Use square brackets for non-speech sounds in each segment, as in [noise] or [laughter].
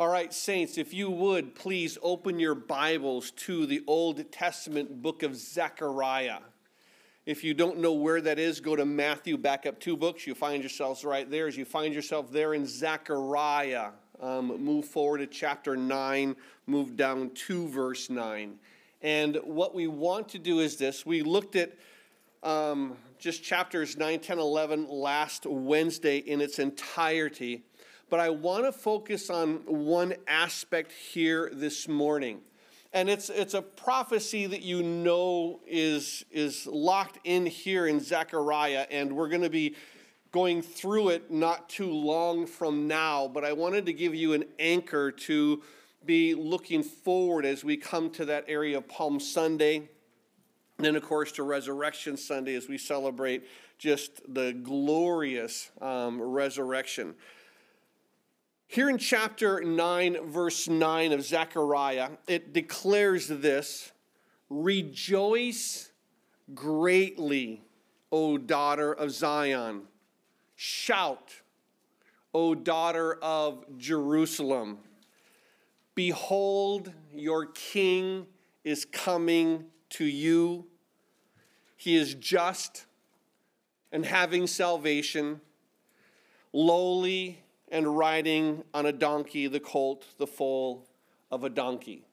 All right, saints, if you would please open your Bibles to the Old Testament book of Zechariah. If you don't know where that is, go to Matthew, back up two books. You find yourselves right there. As you find yourself there in Zechariah, um, move forward to chapter 9, move down to verse 9. And what we want to do is this we looked at um, just chapters 9, 10, 11 last Wednesday in its entirety but I want to focus on one aspect here this morning. And it's, it's a prophecy that you know is, is locked in here in Zechariah, and we're going to be going through it not too long from now. But I wanted to give you an anchor to be looking forward as we come to that area of Palm Sunday. And then, of course, to Resurrection Sunday as we celebrate just the glorious um, resurrection. Here in chapter 9, verse 9 of Zechariah, it declares this Rejoice greatly, O daughter of Zion. Shout, O daughter of Jerusalem. Behold, your king is coming to you. He is just and having salvation, lowly and riding on a donkey, the colt, the foal of a donkey.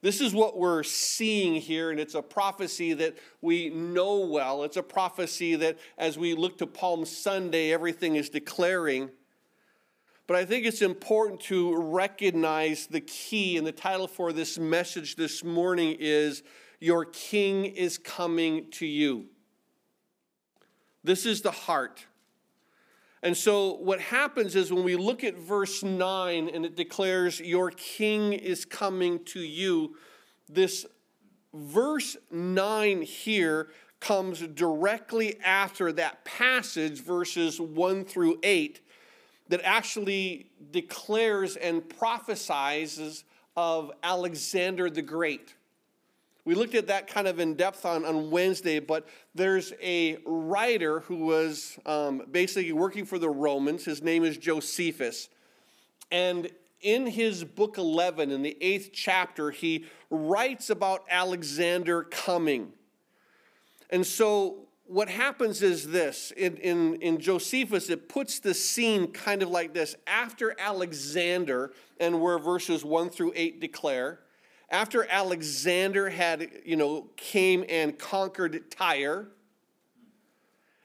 This is what we're seeing here, and it's a prophecy that we know well. It's a prophecy that, as we look to Palm Sunday, everything is declaring. But I think it's important to recognize the key, and the title for this message this morning is Your King is Coming to You. This is the heart and so, what happens is when we look at verse 9 and it declares, Your king is coming to you, this verse 9 here comes directly after that passage, verses 1 through 8, that actually declares and prophesies of Alexander the Great. We looked at that kind of in depth on, on Wednesday, but there's a writer who was um, basically working for the Romans. His name is Josephus. And in his book 11, in the eighth chapter, he writes about Alexander coming. And so what happens is this in, in, in Josephus, it puts the scene kind of like this. After Alexander, and where verses 1 through 8 declare, after Alexander had, you know, came and conquered Tyre,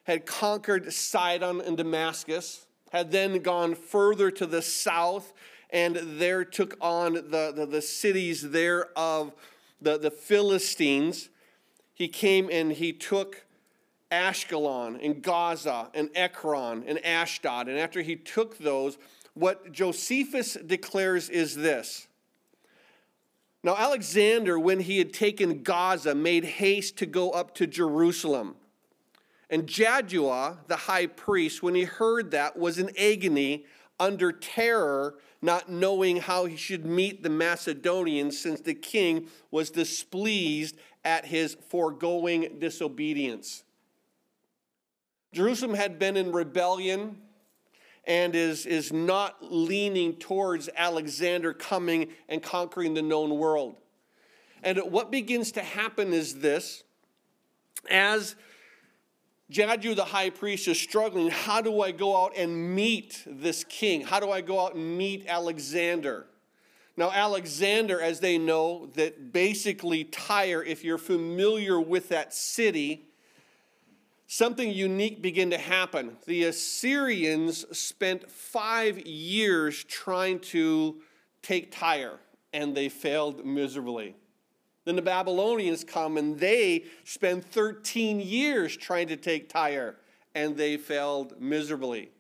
had conquered Sidon and Damascus, had then gone further to the south and there took on the, the, the cities there of the, the Philistines. He came and he took Ashkelon and Gaza and Ekron and Ashdod. And after he took those, what Josephus declares is this now, Alexander, when he had taken Gaza, made haste to go up to Jerusalem. And Jaddua, the high priest, when he heard that, was in agony under terror, not knowing how he should meet the Macedonians, since the king was displeased at his foregoing disobedience. Jerusalem had been in rebellion and is, is not leaning towards Alexander coming and conquering the known world. And what begins to happen is this as Jaddua, the high priest, is struggling, how do I go out and meet this king? How do I go out and meet Alexander? Now, Alexander, as they know, that basically Tyre, if you're familiar with that city, something unique began to happen. The Assyrians spent five years trying to take Tyre, and they failed miserably. Then the Babylonians come and they spend 13 years trying to take Tyre, and they failed miserably.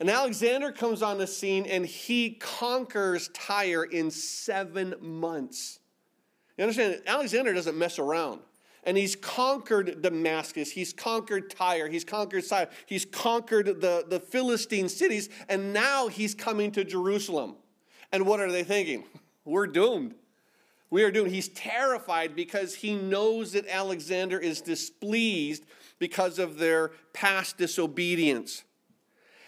And Alexander comes on the scene and he conquers Tyre in seven months. You understand? Alexander doesn't mess around and he's conquered Damascus, he's conquered Tyre, he's conquered Sidon, he's conquered the, the Philistine cities, and now he's coming to Jerusalem. And what are they thinking? [laughs] We're doomed. We are doomed. He's terrified because he knows that Alexander is displeased because of their past disobedience.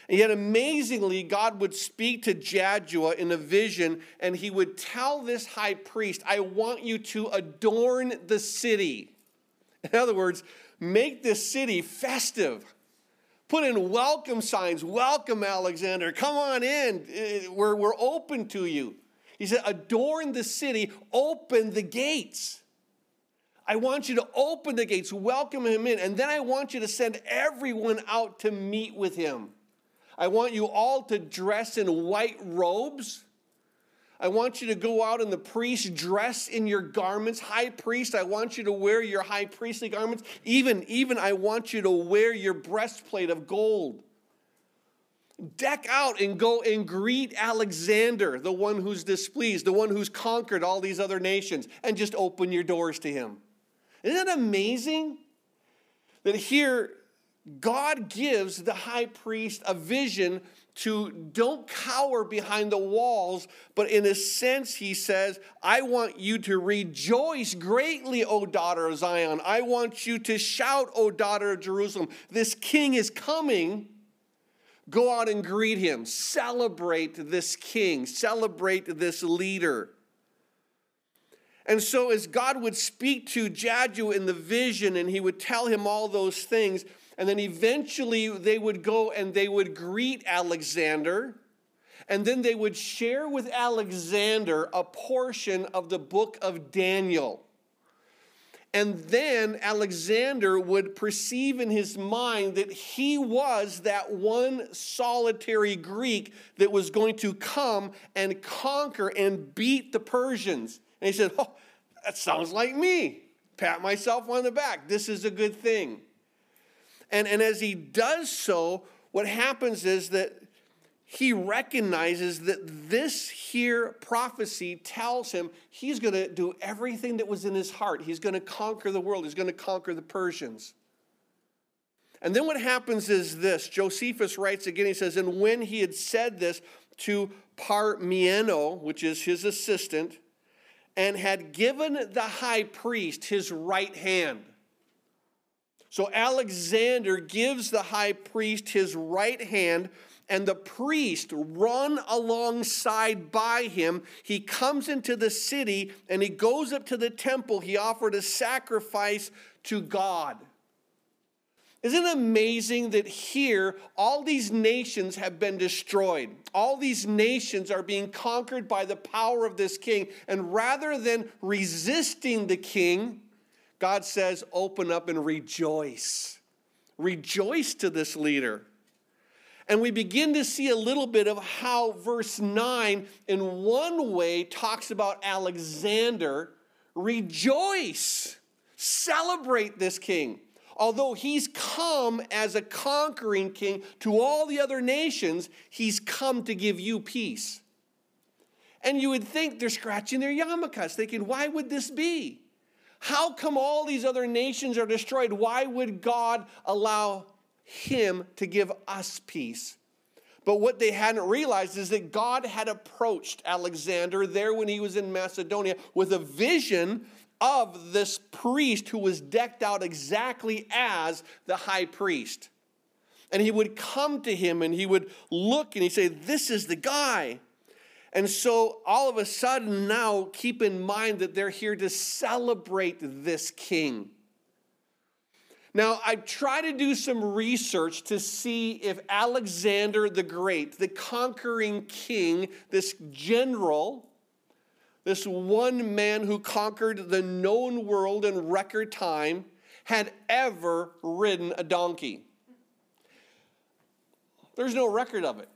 And yet, amazingly, God would speak to Jaddua in a vision, and he would tell this high priest, I want you to adorn the city. In other words, make this city festive. Put in welcome signs. Welcome, Alexander. Come on in. Eh, we're, we're open to you. He said, adorn the city, open the gates. I want you to open the gates, welcome him in, and then I want you to send everyone out to meet with him. I want you all to dress in white robes. I want you to go out and the priest dress in your garments. High priest, I want you to wear your high priestly garments. Even, even I want you to wear your breastplate of gold. Deck out and go and greet Alexander, the one who's displeased, the one who's conquered all these other nations, and just open your doors to him. Isn't that amazing? That here God gives the high priest a vision to don't cower behind the walls, but in a sense, he says, I want you to rejoice greatly, O daughter of Zion. I want you to shout, O daughter of Jerusalem. This king is coming. Go out and greet him. Celebrate this king. Celebrate this leader. And so, as God would speak to Jaddua in the vision and he would tell him all those things, and then eventually they would go and they would greet Alexander. And then they would share with Alexander a portion of the book of Daniel. And then Alexander would perceive in his mind that he was that one solitary Greek that was going to come and conquer and beat the Persians. And he said, Oh, that sounds like me. Pat myself on the back. This is a good thing. And, and as he does so, what happens is that he recognizes that this here prophecy tells him he's going to do everything that was in his heart. He's going to conquer the world, he's going to conquer the Persians. And then what happens is this Josephus writes again, he says, And when he had said this to Parmenio, which is his assistant, and had given the high priest his right hand, so Alexander gives the high priest his right hand, and the priest run alongside by him. He comes into the city and he goes up to the temple. He offered a sacrifice to God. Isn't it amazing that here all these nations have been destroyed? All these nations are being conquered by the power of this king. And rather than resisting the king, God says, open up and rejoice. Rejoice to this leader. And we begin to see a little bit of how verse 9, in one way, talks about Alexander. Rejoice, celebrate this king. Although he's come as a conquering king to all the other nations, he's come to give you peace. And you would think they're scratching their yarmulkes, thinking, why would this be? How come all these other nations are destroyed? Why would God allow him to give us peace? But what they hadn't realized is that God had approached Alexander there when he was in Macedonia with a vision of this priest who was decked out exactly as the high priest. And he would come to him and he would look and he'd say, This is the guy. And so, all of a sudden, now keep in mind that they're here to celebrate this king. Now, I try to do some research to see if Alexander the Great, the conquering king, this general, this one man who conquered the known world in record time, had ever ridden a donkey. There's no record of it.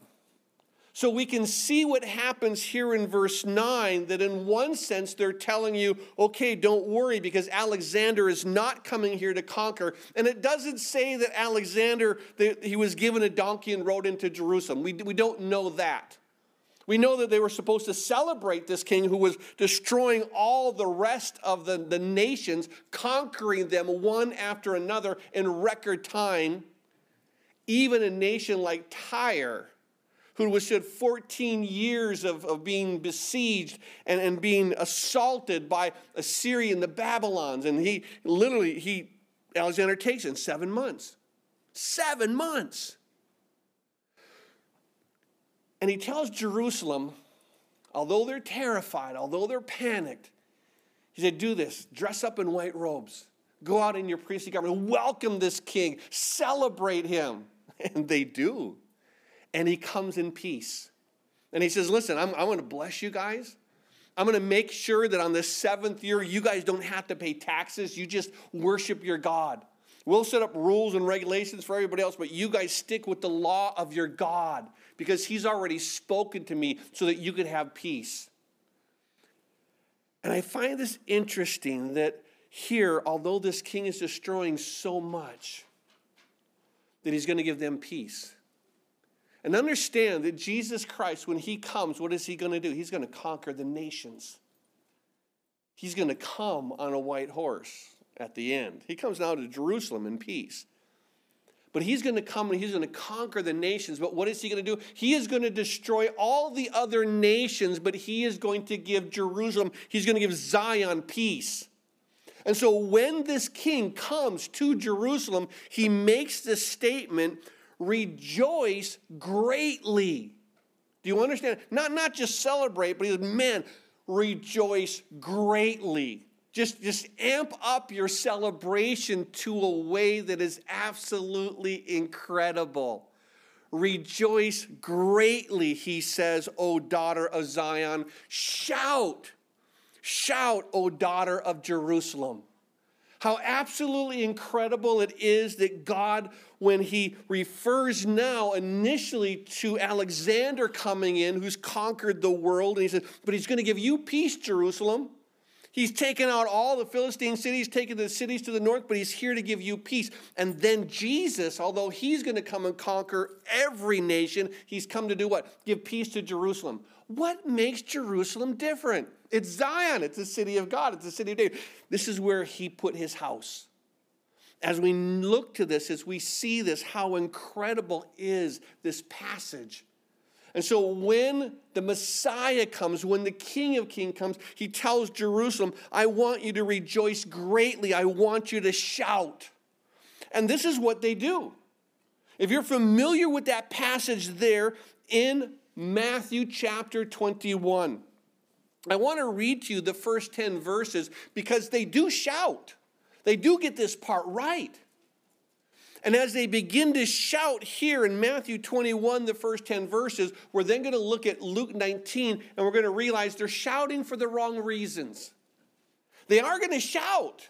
So we can see what happens here in verse 9 that in one sense they're telling you, okay, don't worry because Alexander is not coming here to conquer. And it doesn't say that Alexander, that he was given a donkey and rode into Jerusalem. We, we don't know that. We know that they were supposed to celebrate this king who was destroying all the rest of the, the nations, conquering them one after another in record time. Even a nation like Tyre who was withstood 14 years of, of being besieged and, and being assaulted by Assyria and the Babylons. And he literally, he, Alexander takes in seven months. Seven months. And he tells Jerusalem, although they're terrified, although they're panicked, he said, Do this, dress up in white robes, go out in your priestly garment, welcome this king, celebrate him. [laughs] And they do. And he comes in peace. And he says, Listen, I'm, I'm going to bless you guys. I'm going to make sure that on the seventh year, you guys don't have to pay taxes. You just worship your God. We'll set up rules and regulations for everybody else, but you guys stick with the law of your God because He's already spoken to me so that you could have peace. And I find this interesting that here, although this king is destroying so much, that he's going to give them peace. And understand that Jesus Christ, when he comes, what is he going to do? He's going to conquer the nations. He's going to come on a white horse at the end. He comes now to Jerusalem in peace. But he's going to come and he's going to conquer the nations. But what is he going to do? He is going to destroy all the other nations, but he is going to give Jerusalem, he's going to give Zion peace. And so when this king comes to Jerusalem, he makes this statement rejoice greatly. Do you understand? Not, not just celebrate, but he says, man, rejoice greatly. Just, just amp up your celebration to a way that is absolutely incredible. Rejoice greatly, he says, O daughter of Zion. Shout, shout, O daughter of Jerusalem. How absolutely incredible it is that God, when He refers now initially to Alexander coming in, who's conquered the world, and He says, But He's going to give you peace, Jerusalem. He's taken out all the Philistine cities, taken the cities to the north, but he's here to give you peace. And then Jesus, although he's going to come and conquer every nation, he's come to do what? Give peace to Jerusalem. What makes Jerusalem different? It's Zion, it's the city of God, it's the city of David. This is where he put his house. As we look to this, as we see this, how incredible is this passage and so when the Messiah comes, when the King of Kings comes, he tells Jerusalem, I want you to rejoice greatly. I want you to shout. And this is what they do. If you're familiar with that passage there in Matthew chapter 21, I want to read to you the first 10 verses because they do shout. They do get this part right. And as they begin to shout here in Matthew 21, the first 10 verses, we're then going to look at Luke 19 and we're going to realize they're shouting for the wrong reasons. They are going to shout.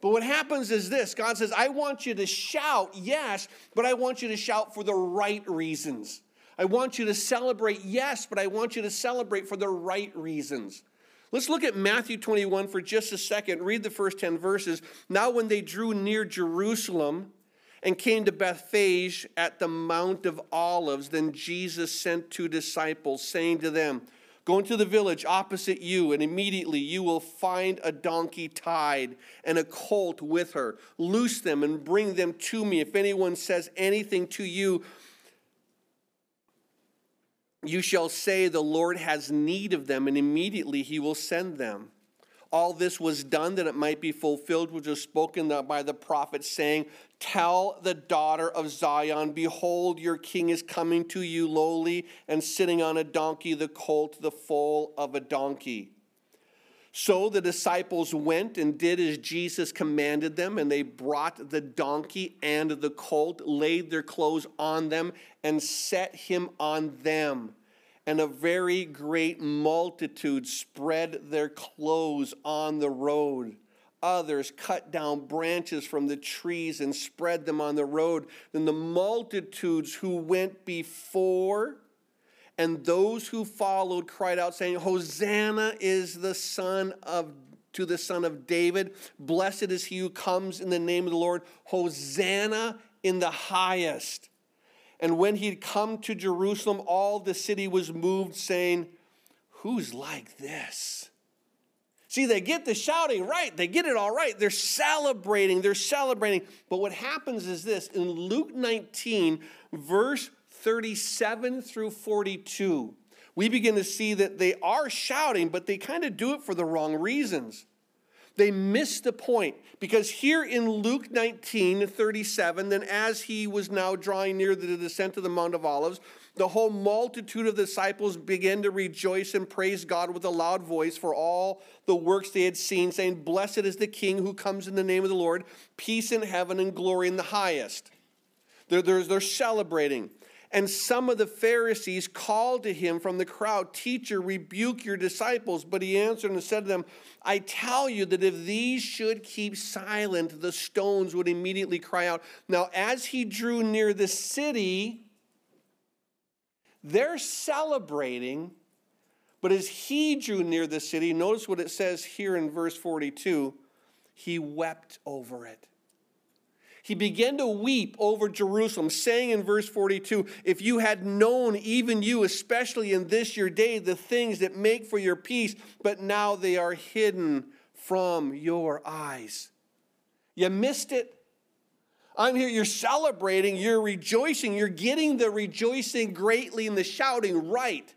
But what happens is this God says, I want you to shout, yes, but I want you to shout for the right reasons. I want you to celebrate, yes, but I want you to celebrate for the right reasons. Let's look at Matthew 21 for just a second. Read the first 10 verses. Now, when they drew near Jerusalem, and came to Bethphage at the Mount of Olives. Then Jesus sent two disciples, saying to them, Go into the village opposite you, and immediately you will find a donkey tied and a colt with her. Loose them and bring them to me. If anyone says anything to you, you shall say, The Lord has need of them, and immediately he will send them. All this was done that it might be fulfilled, which was spoken by the prophet, saying, Tell the daughter of Zion, Behold, your king is coming to you lowly and sitting on a donkey, the colt, the foal of a donkey. So the disciples went and did as Jesus commanded them, and they brought the donkey and the colt, laid their clothes on them, and set him on them and a very great multitude spread their clothes on the road. Others cut down branches from the trees and spread them on the road. Then the multitudes who went before and those who followed cried out, saying, Hosanna is the son of to the son of David. Blessed is he who comes in the name of the Lord. Hosanna in the highest. And when he'd come to Jerusalem, all the city was moved, saying, Who's like this? See, they get the shouting right. They get it all right. They're celebrating. They're celebrating. But what happens is this in Luke 19, verse 37 through 42, we begin to see that they are shouting, but they kind of do it for the wrong reasons. They miss the point because here in Luke 19 37, then as he was now drawing near the descent of the Mount of Olives, the whole multitude of disciples began to rejoice and praise God with a loud voice for all the works they had seen, saying, Blessed is the King who comes in the name of the Lord, peace in heaven and glory in the highest. They're, they're, they're celebrating. And some of the Pharisees called to him from the crowd, Teacher, rebuke your disciples. But he answered and said to them, I tell you that if these should keep silent, the stones would immediately cry out. Now, as he drew near the city, they're celebrating, but as he drew near the city, notice what it says here in verse 42 he wept over it he began to weep over Jerusalem, saying in verse 42 If you had known, even you, especially in this your day, the things that make for your peace, but now they are hidden from your eyes. You missed it. I'm here, you're celebrating, you're rejoicing, you're getting the rejoicing greatly and the shouting right.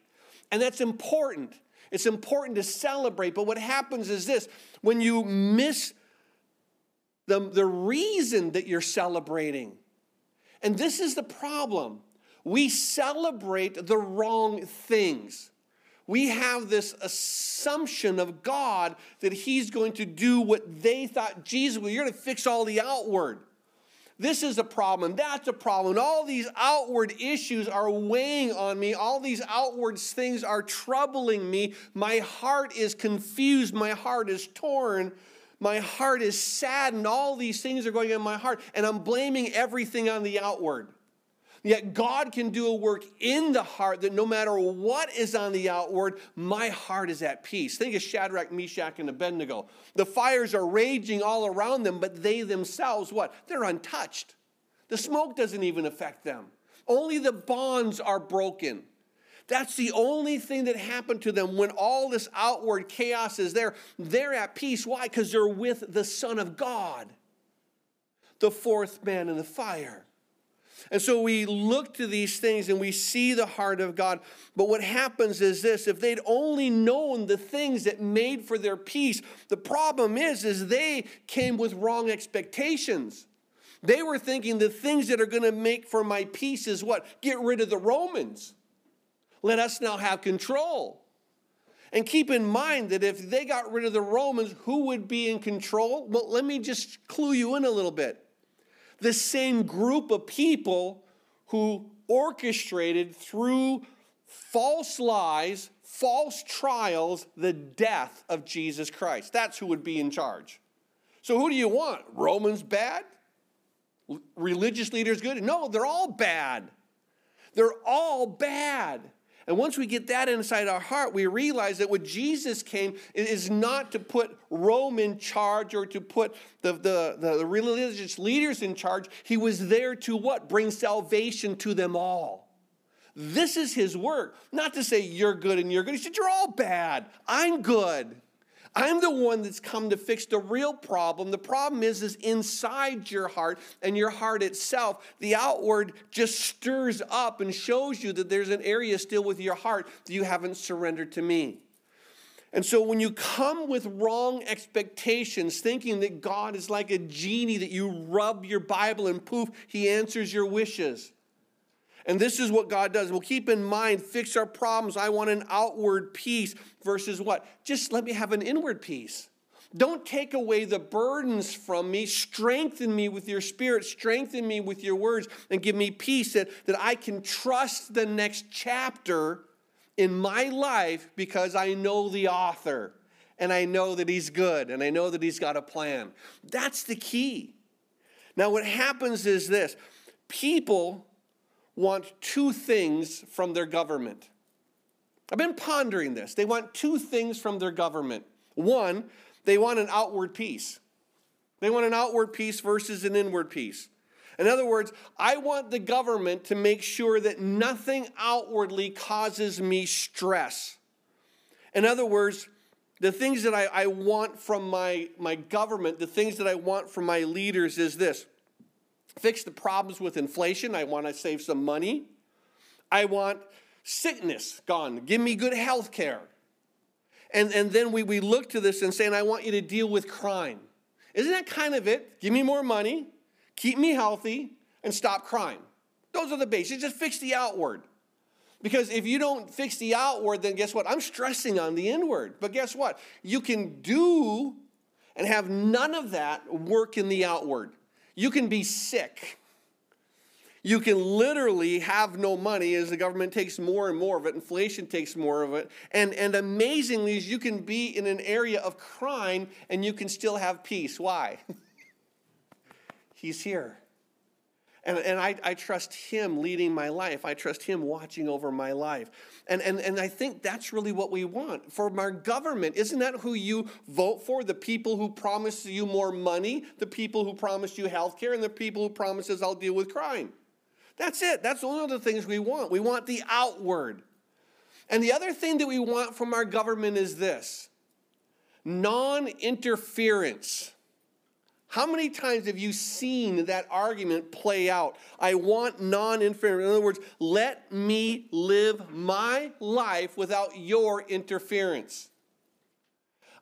And that's important. It's important to celebrate. But what happens is this when you miss the, the reason that you're celebrating. And this is the problem. We celebrate the wrong things. We have this assumption of God that He's going to do what they thought Jesus was. You're going to fix all the outward. This is a problem, that's a problem. All these outward issues are weighing on me. All these outward things are troubling me. My heart is confused. My heart is torn my heart is sad, and all these things are going on in my heart, and I'm blaming everything on the outward. Yet God can do a work in the heart that no matter what is on the outward, my heart is at peace. Think of Shadrach, Meshach, and Abednego. The fires are raging all around them, but they themselves, what? They're untouched. The smoke doesn't even affect them. Only the bonds are broken. That's the only thing that happened to them when all this outward chaos is there. They're at peace. Why? Because they're with the Son of God, the fourth man in the fire. And so we look to these things and we see the heart of God. But what happens is this if they'd only known the things that made for their peace, the problem is, is they came with wrong expectations. They were thinking the things that are going to make for my peace is what? Get rid of the Romans. Let us now have control. And keep in mind that if they got rid of the Romans, who would be in control? Well, let me just clue you in a little bit. The same group of people who orchestrated through false lies, false trials, the death of Jesus Christ. That's who would be in charge. So, who do you want? Romans bad? Religious leaders good? No, they're all bad. They're all bad. And once we get that inside our heart, we realize that what Jesus came is not to put Rome in charge or to put the, the, the religious leaders in charge. He was there to what? Bring salvation to them all. This is his work. Not to say you're good and you're good. He said, You're all bad. I'm good. I'm the one that's come to fix the real problem. The problem is, is inside your heart and your heart itself. The outward just stirs up and shows you that there's an area still with your heart that you haven't surrendered to me. And so when you come with wrong expectations, thinking that God is like a genie that you rub your Bible and poof, he answers your wishes. And this is what God does. We'll keep in mind, fix our problems. I want an outward peace versus what? Just let me have an inward peace. Don't take away the burdens from me. Strengthen me with your spirit. Strengthen me with your words and give me peace that, that I can trust the next chapter in my life because I know the author and I know that he's good and I know that he's got a plan. That's the key. Now, what happens is this people want two things from their government. I've been pondering this. They want two things from their government. One, they want an outward peace. They want an outward peace versus an inward peace. In other words, I want the government to make sure that nothing outwardly causes me stress. In other words, the things that I, I want from my, my government, the things that I want from my leaders is this fix the problems with inflation. I want to save some money. I want sickness gone. Give me good health care. And, and then we, we look to this and saying, I want you to deal with crime. Isn't that kind of it? Give me more money, keep me healthy, and stop crime. Those are the basics. Just fix the outward. Because if you don't fix the outward, then guess what? I'm stressing on the inward. But guess what? You can do and have none of that work in the outward. You can be sick. You can literally have no money as the government takes more and more of it, inflation takes more of it. And, and amazingly, you can be in an area of crime and you can still have peace. Why? [laughs] He's here. And, and I, I trust Him leading my life. I trust Him watching over my life. And, and, and I think that's really what we want from our government. Isn't that who you vote for? The people who promise you more money, the people who promise you health care, and the people who promises I'll deal with crime. That's it. That's one of the things we want. We want the outward. And the other thing that we want from our government is this non interference. How many times have you seen that argument play out? I want non interference. In other words, let me live my life without your interference.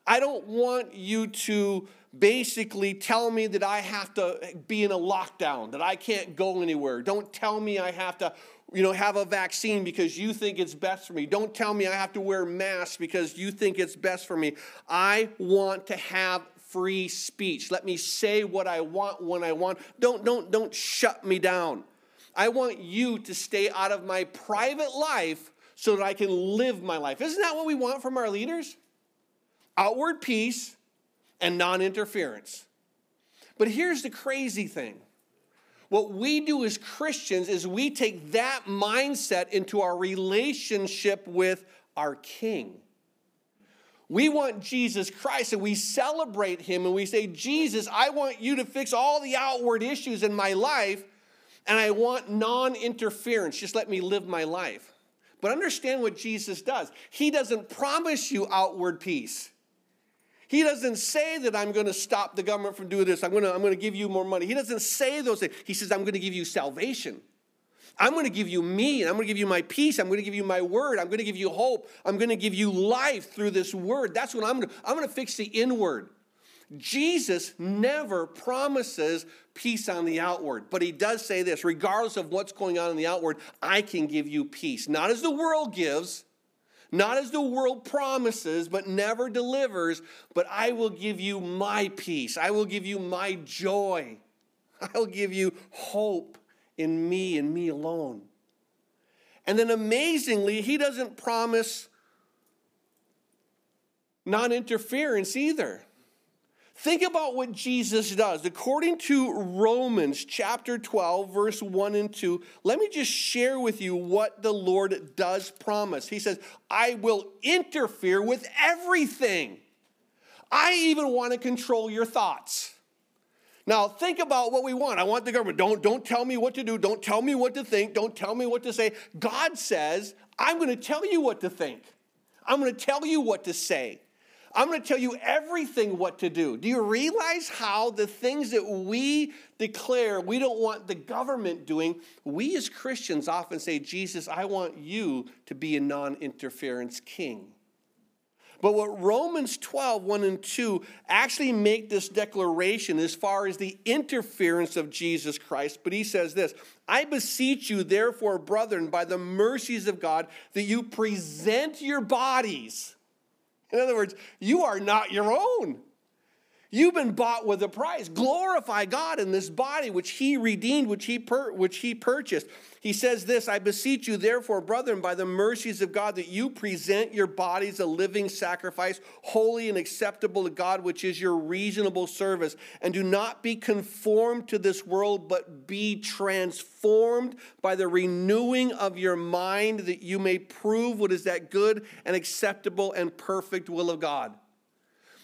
I don't want you to basically tell me that I have to be in a lockdown, that I can't go anywhere. Don't tell me I have to you know, have a vaccine because you think it's best for me. Don't tell me I have to wear masks because you think it's best for me. I want to have free speech. Let me say what I want when I want. Don't, don't, don't shut me down. I want you to stay out of my private life so that I can live my life. Isn't that what we want from our leaders? Outward peace and non interference. But here's the crazy thing what we do as Christians is we take that mindset into our relationship with our King. We want Jesus Christ and we celebrate him and we say, Jesus, I want you to fix all the outward issues in my life and I want non interference. Just let me live my life. But understand what Jesus does. He doesn't promise you outward peace. He doesn't say that I'm going to stop the government from doing this. I'm going to, I'm going to give you more money. He doesn't say those things. He says, I'm going to give you salvation. I'm going to give you me, and I'm going to give you my peace. I'm going to give you my word. I'm going to give you hope. I'm going to give you life through this word. That's what I'm going to. I'm going to fix the inward. Jesus never promises peace on the outward, but he does say this regardless of what's going on in the outward, I can give you peace. Not as the world gives, not as the world promises, but never delivers, but I will give you my peace. I will give you my joy. [laughs] I will give you hope in me and me alone. And then amazingly, he doesn't promise non interference either. Think about what Jesus does. According to Romans chapter 12, verse 1 and 2, let me just share with you what the Lord does promise. He says, I will interfere with everything. I even want to control your thoughts. Now, think about what we want. I want the government. Don't, don't tell me what to do. Don't tell me what to think. Don't tell me what to say. God says, I'm going to tell you what to think. I'm going to tell you what to say. I'm going to tell you everything what to do. Do you realize how the things that we declare we don't want the government doing, we as Christians often say, Jesus, I want you to be a non interference king. But what Romans 12, 1 and 2 actually make this declaration as far as the interference of Jesus Christ. But he says this I beseech you, therefore, brethren, by the mercies of God, that you present your bodies. In other words, you are not your own. You've been bought with a price. Glorify God in this body which He redeemed, which He, per- which he purchased. He says this I beseech you, therefore, brethren, by the mercies of God, that you present your bodies a living sacrifice, holy and acceptable to God, which is your reasonable service. And do not be conformed to this world, but be transformed by the renewing of your mind, that you may prove what is that good and acceptable and perfect will of God.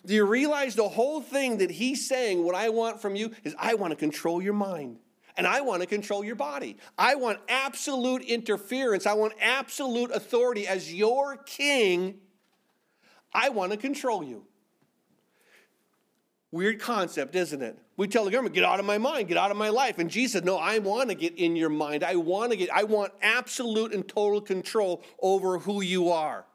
Do you realize the whole thing that he's saying, what I want from you is I want to control your mind and I want to control your body. I want absolute interference. I want absolute authority as your king. I want to control you. Weird concept, isn't it? We tell the government, get out of my mind, get out of my life. And Jesus said, no, I want to get in your mind. I want to get, I want absolute and total control over who you are.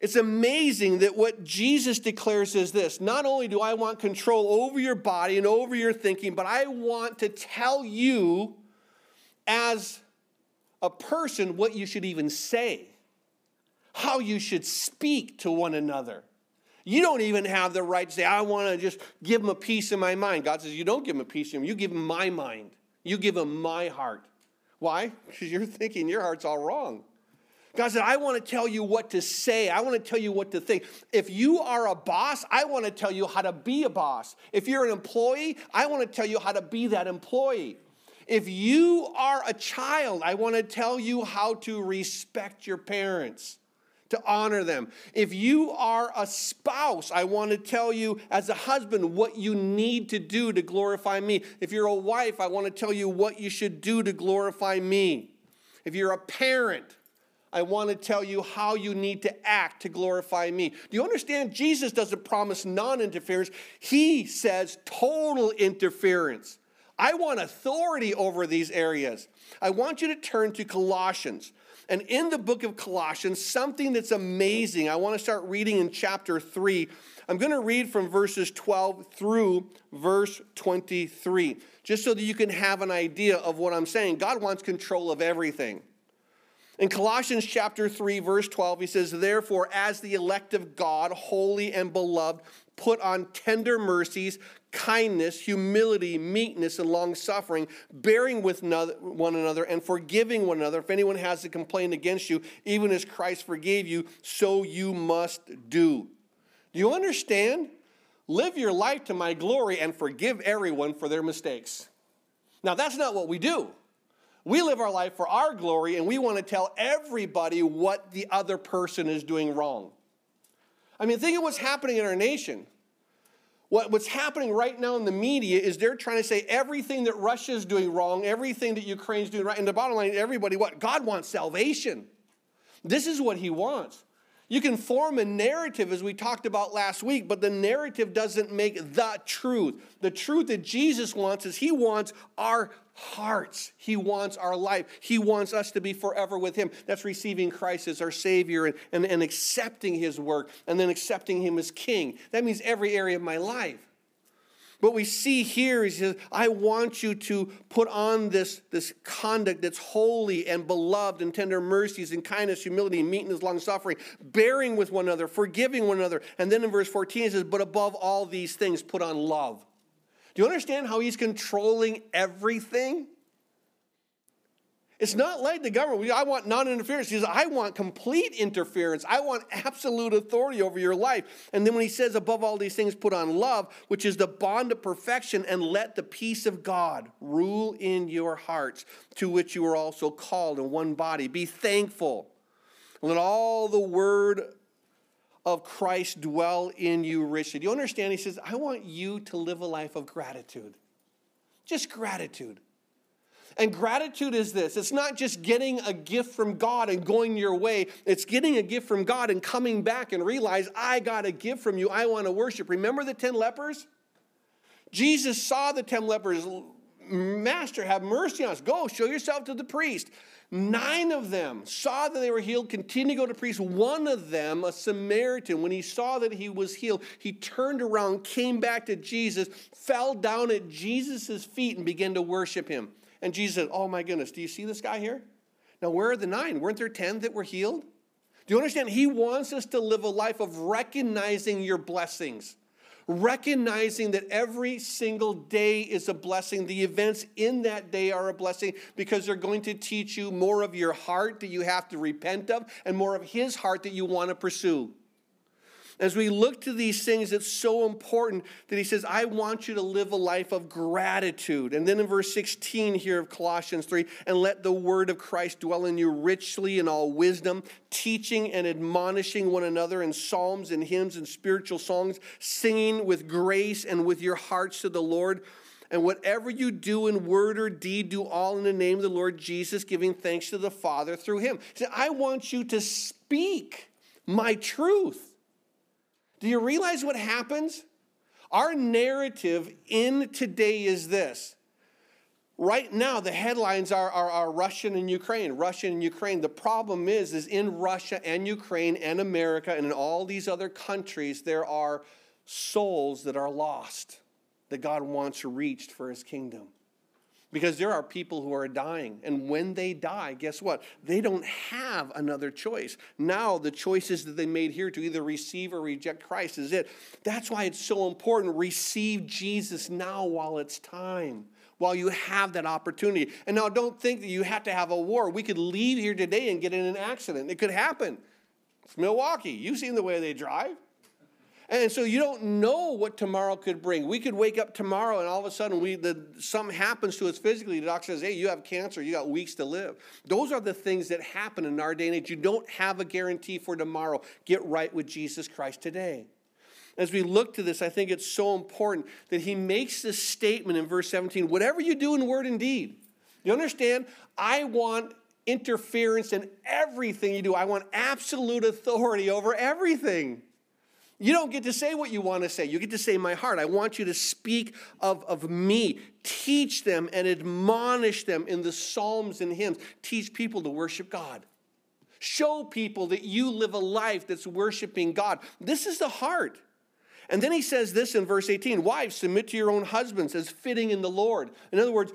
It's amazing that what Jesus declares is this not only do I want control over your body and over your thinking, but I want to tell you as a person what you should even say, how you should speak to one another. You don't even have the right to say, I want to just give him a piece of my mind. God says, You don't give him a piece of him, you give him my mind. You give him my heart. Why? Because you're thinking your heart's all wrong. God said, I want to tell you what to say. I want to tell you what to think. If you are a boss, I want to tell you how to be a boss. If you're an employee, I want to tell you how to be that employee. If you are a child, I want to tell you how to respect your parents, to honor them. If you are a spouse, I want to tell you as a husband what you need to do to glorify me. If you're a wife, I want to tell you what you should do to glorify me. If you're a parent, I want to tell you how you need to act to glorify me. Do you understand? Jesus doesn't promise non interference, He says total interference. I want authority over these areas. I want you to turn to Colossians. And in the book of Colossians, something that's amazing, I want to start reading in chapter 3. I'm going to read from verses 12 through verse 23, just so that you can have an idea of what I'm saying. God wants control of everything. In Colossians chapter 3, verse 12, he says, Therefore, as the elect of God, holy and beloved, put on tender mercies, kindness, humility, meekness, and long suffering, bearing with one another and forgiving one another. If anyone has a complaint against you, even as Christ forgave you, so you must do. Do you understand? Live your life to my glory and forgive everyone for their mistakes. Now, that's not what we do. We live our life for our glory and we want to tell everybody what the other person is doing wrong. I mean, think of what's happening in our nation. What, what's happening right now in the media is they're trying to say everything that Russia is doing wrong, everything that Ukraine's doing right. And the bottom line, everybody, what? God wants salvation. This is what He wants. You can form a narrative as we talked about last week, but the narrative doesn't make the truth. The truth that Jesus wants is He wants our hearts. He wants our life. He wants us to be forever with Him. That's receiving Christ as our Savior and, and, and accepting His work and then accepting Him as King. That means every area of my life. What we see here is, He says, I want you to put on this, this conduct that's holy and beloved and tender mercies and kindness, humility, meekness, long suffering, bearing with one another, forgiving one another. And then in verse 14 it says, But above all these things, put on love. You understand how he's controlling everything? It's not like the government. I want non interference. He says, I want complete interference. I want absolute authority over your life. And then when he says, above all these things, put on love, which is the bond of perfection, and let the peace of God rule in your hearts, to which you are also called in one body. Be thankful. Let all the word of Christ dwell in you richly. Do you understand? He says, I want you to live a life of gratitude. Just gratitude. And gratitude is this it's not just getting a gift from God and going your way, it's getting a gift from God and coming back and realize, I got a gift from you. I want to worship. Remember the 10 lepers? Jesus saw the 10 lepers. Master, have mercy on us. Go, show yourself to the priest. Nine of them saw that they were healed, continued to go to priest. One of them, a Samaritan, when he saw that he was healed, he turned around, came back to Jesus, fell down at Jesus' feet, and began to worship him. And Jesus said, Oh my goodness, do you see this guy here? Now, where are the nine? Weren't there 10 that were healed? Do you understand? He wants us to live a life of recognizing your blessings, recognizing that every single day is a blessing. The events in that day are a blessing because they're going to teach you more of your heart that you have to repent of and more of His heart that you want to pursue. As we look to these things, it's so important that he says, I want you to live a life of gratitude. And then in verse 16 here of Colossians 3, and let the word of Christ dwell in you richly in all wisdom, teaching and admonishing one another in psalms and hymns and spiritual songs, singing with grace and with your hearts to the Lord. And whatever you do in word or deed, do all in the name of the Lord Jesus, giving thanks to the Father through him. He said, I want you to speak my truth. Do you realize what happens? Our narrative in today is this. Right now, the headlines are, are, are Russian and Ukraine, Russian and Ukraine. The problem is, is in Russia and Ukraine and America and in all these other countries, there are souls that are lost that God wants reached for his kingdom. Because there are people who are dying. And when they die, guess what? They don't have another choice. Now, the choices that they made here to either receive or reject Christ is it. That's why it's so important. Receive Jesus now while it's time, while you have that opportunity. And now, don't think that you have to have a war. We could leave here today and get in an accident. It could happen. It's Milwaukee. You've seen the way they drive. And so you don't know what tomorrow could bring. We could wake up tomorrow and all of a sudden we the something happens to us physically. The doctor says, "Hey, you have cancer. You got weeks to live." Those are the things that happen in our day and age. You don't have a guarantee for tomorrow. Get right with Jesus Christ today. As we look to this, I think it's so important that he makes this statement in verse 17, whatever you do in word and deed. You understand? I want interference in everything you do. I want absolute authority over everything. You don't get to say what you want to say. You get to say my heart. I want you to speak of, of me. Teach them and admonish them in the psalms and hymns. Teach people to worship God. Show people that you live a life that's worshiping God. This is the heart. And then he says this in verse 18 Wives, submit to your own husbands as fitting in the Lord. In other words,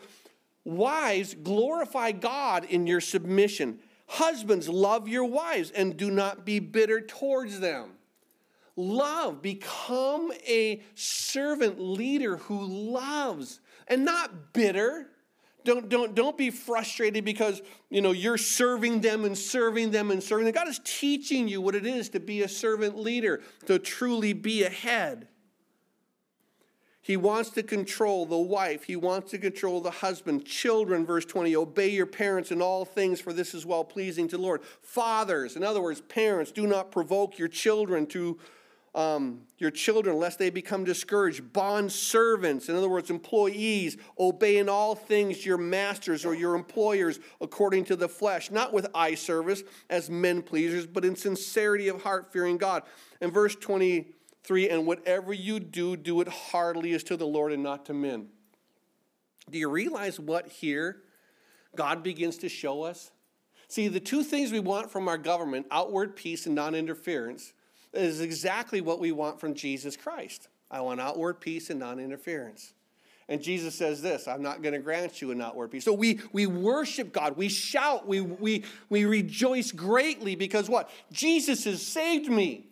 wives, glorify God in your submission. Husbands, love your wives and do not be bitter towards them love. Become a servant leader who loves and not bitter. Don't, don't, don't be frustrated because you know you're serving them and serving them and serving them. God is teaching you what it is to be a servant leader, to truly be a head. He wants to control the wife. He wants to control the husband. Children, verse 20, obey your parents in all things, for this is well pleasing to the Lord. Fathers, in other words, parents, do not provoke your children to um, your children, lest they become discouraged. Bond servants, in other words, employees, obey in all things your masters or your employers according to the flesh, not with eye service as men pleasers, but in sincerity of heart, fearing God. And verse 23 and whatever you do, do it heartily as to the Lord and not to men. Do you realize what here God begins to show us? See, the two things we want from our government outward peace and non interference is exactly what we want from Jesus Christ. I want outward peace and non interference. And Jesus says this I'm not going to grant you an outward peace. So we, we worship God, we shout, we, we, we rejoice greatly because what? Jesus has saved me.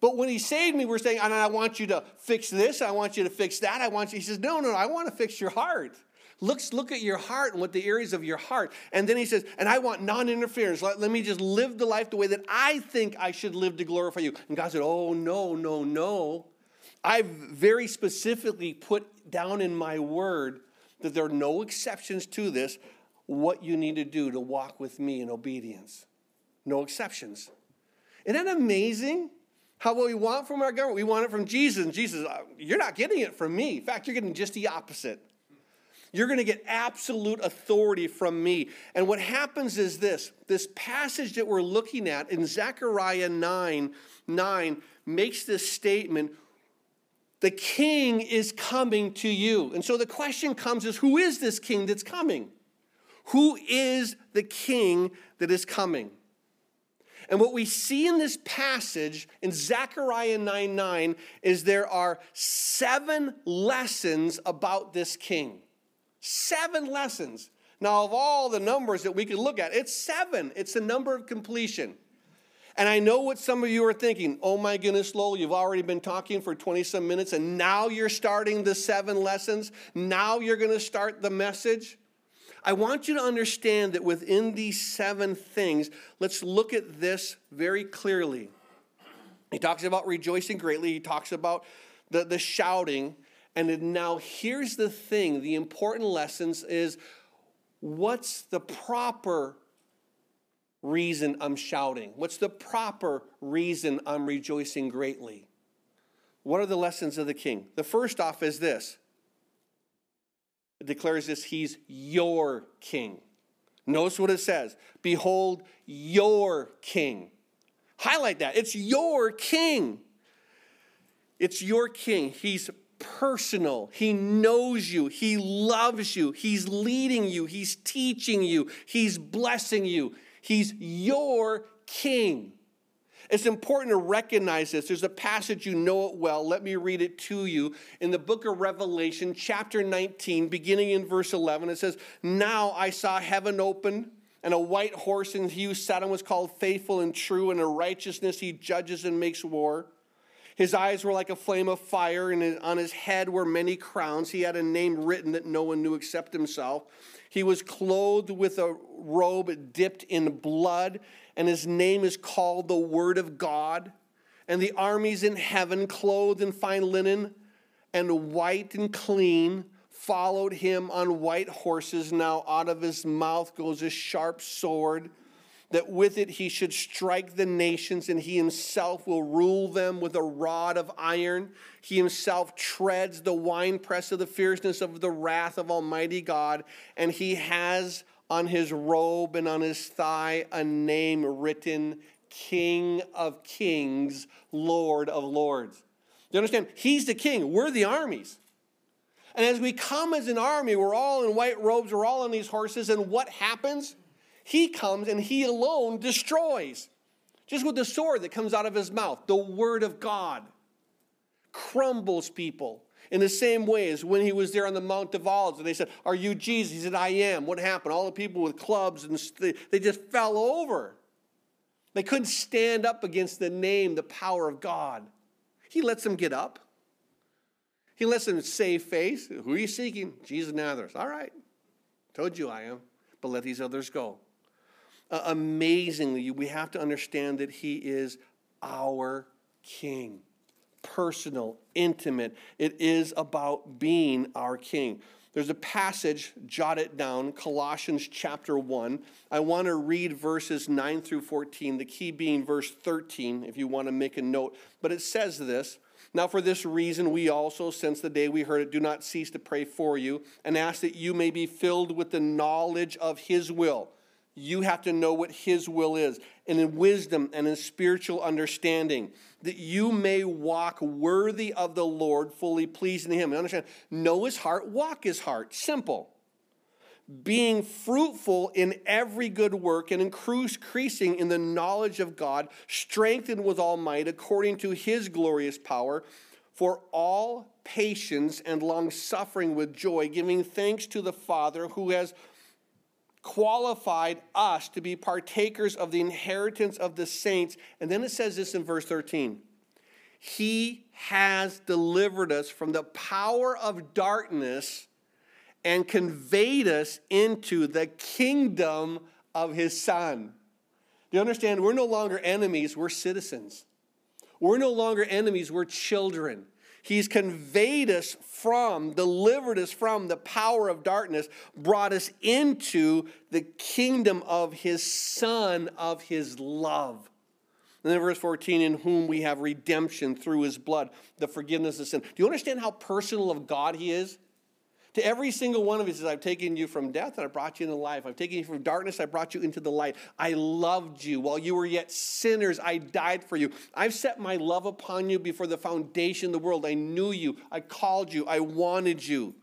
But when he saved me, we're saying, I want you to fix this, I want you to fix that, I want you. He says, No, no, no I want to fix your heart. Looks, look at your heart and what the areas of your heart. And then he says, and I want non interference. Let, let me just live the life the way that I think I should live to glorify you. And God said, oh, no, no, no. I've very specifically put down in my word that there are no exceptions to this, what you need to do to walk with me in obedience. No exceptions. Isn't that amazing? How what we want from our government? We want it from Jesus. And Jesus, uh, you're not getting it from me. In fact, you're getting just the opposite. You're going to get absolute authority from me. And what happens is this this passage that we're looking at in Zechariah 9 9 makes this statement the king is coming to you. And so the question comes is who is this king that's coming? Who is the king that is coming? And what we see in this passage in Zechariah 9 9 is there are seven lessons about this king. Seven lessons. Now, of all the numbers that we could look at, it's seven. It's the number of completion. And I know what some of you are thinking. Oh my goodness, Lowell, you've already been talking for 20 some minutes, and now you're starting the seven lessons. Now you're going to start the message. I want you to understand that within these seven things, let's look at this very clearly. He talks about rejoicing greatly, he talks about the, the shouting. And now here's the thing the important lessons is what's the proper reason I'm shouting? What's the proper reason I'm rejoicing greatly? What are the lessons of the king? The first off is this it declares this He's your king. Notice what it says Behold, your king. Highlight that. It's your king. It's your king. He's personal. He knows you. He loves you. He's leading you. He's teaching you. He's blessing you. He's your king. It's important to recognize this. There's a passage, you know it well. Let me read it to you. In the book of Revelation, chapter 19, beginning in verse 11, it says, Now I saw heaven open, and a white horse, and he who sat was called faithful and true, and in righteousness he judges and makes war. His eyes were like a flame of fire, and on his head were many crowns. He had a name written that no one knew except himself. He was clothed with a robe dipped in blood, and his name is called the Word of God. And the armies in heaven, clothed in fine linen and white and clean, followed him on white horses. Now out of his mouth goes a sharp sword that with it he should strike the nations, and he himself will rule them with a rod of iron. He himself treads the winepress of the fierceness of the wrath of Almighty God, and he has on his robe and on his thigh a name written King of Kings, Lord of Lords. You understand? He's the king, we're the armies. And as we come as an army, we're all in white robes, we're all on these horses, and what happens? He comes and he alone destroys. Just with the sword that comes out of his mouth, the word of God crumbles people. In the same way as when he was there on the Mount of Olives and they said, Are you Jesus? He said, I am. What happened? All the people with clubs and they just fell over. They couldn't stand up against the name, the power of God. He lets them get up. He lets them save face. Who are you seeking? Jesus Nazareth. All right. Told you I am. But let these others go uh, amazingly, we have to understand that He is our King. Personal, intimate. It is about being our King. There's a passage, jot it down, Colossians chapter 1. I want to read verses 9 through 14, the key being verse 13, if you want to make a note. But it says this Now, for this reason, we also, since the day we heard it, do not cease to pray for you and ask that you may be filled with the knowledge of His will you have to know what His will is, and in wisdom and in spiritual understanding, that you may walk worthy of the Lord, fully pleasing Him. And understand, know His heart, walk His heart. Simple. Being fruitful in every good work and increasing in the knowledge of God, strengthened with all might according to His glorious power, for all patience and long suffering with joy, giving thanks to the Father who has qualified us to be partakers of the inheritance of the saints. And then it says this in verse 13 He has delivered us from the power of darkness and conveyed us into the kingdom of His Son. Do you understand? We're no longer enemies, we're citizens. We're no longer enemies, we're children. He's conveyed us from, delivered us from the power of darkness, brought us into the kingdom of his Son, of his love. And then verse 14, in whom we have redemption through his blood, the forgiveness of sin. Do you understand how personal of God he is? To every single one of says, I've taken you from death and I brought you into life. I've taken you from darkness, I brought you into the light. I loved you. While you were yet sinners, I died for you. I've set my love upon you before the foundation of the world. I knew you. I called you. I wanted you.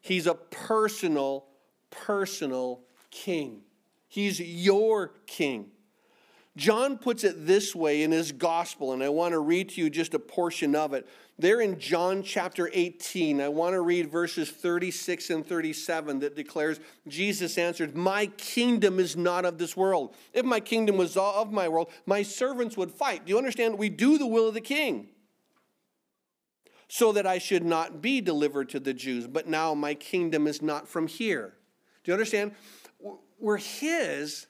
He's a personal, personal king. He's your king. John puts it this way in his gospel, and I want to read to you just a portion of it. There in John chapter 18, I want to read verses 36 and 37 that declares Jesus answered, My kingdom is not of this world. If my kingdom was of my world, my servants would fight. Do you understand? We do the will of the king so that I should not be delivered to the Jews. But now my kingdom is not from here. Do you understand? We're His,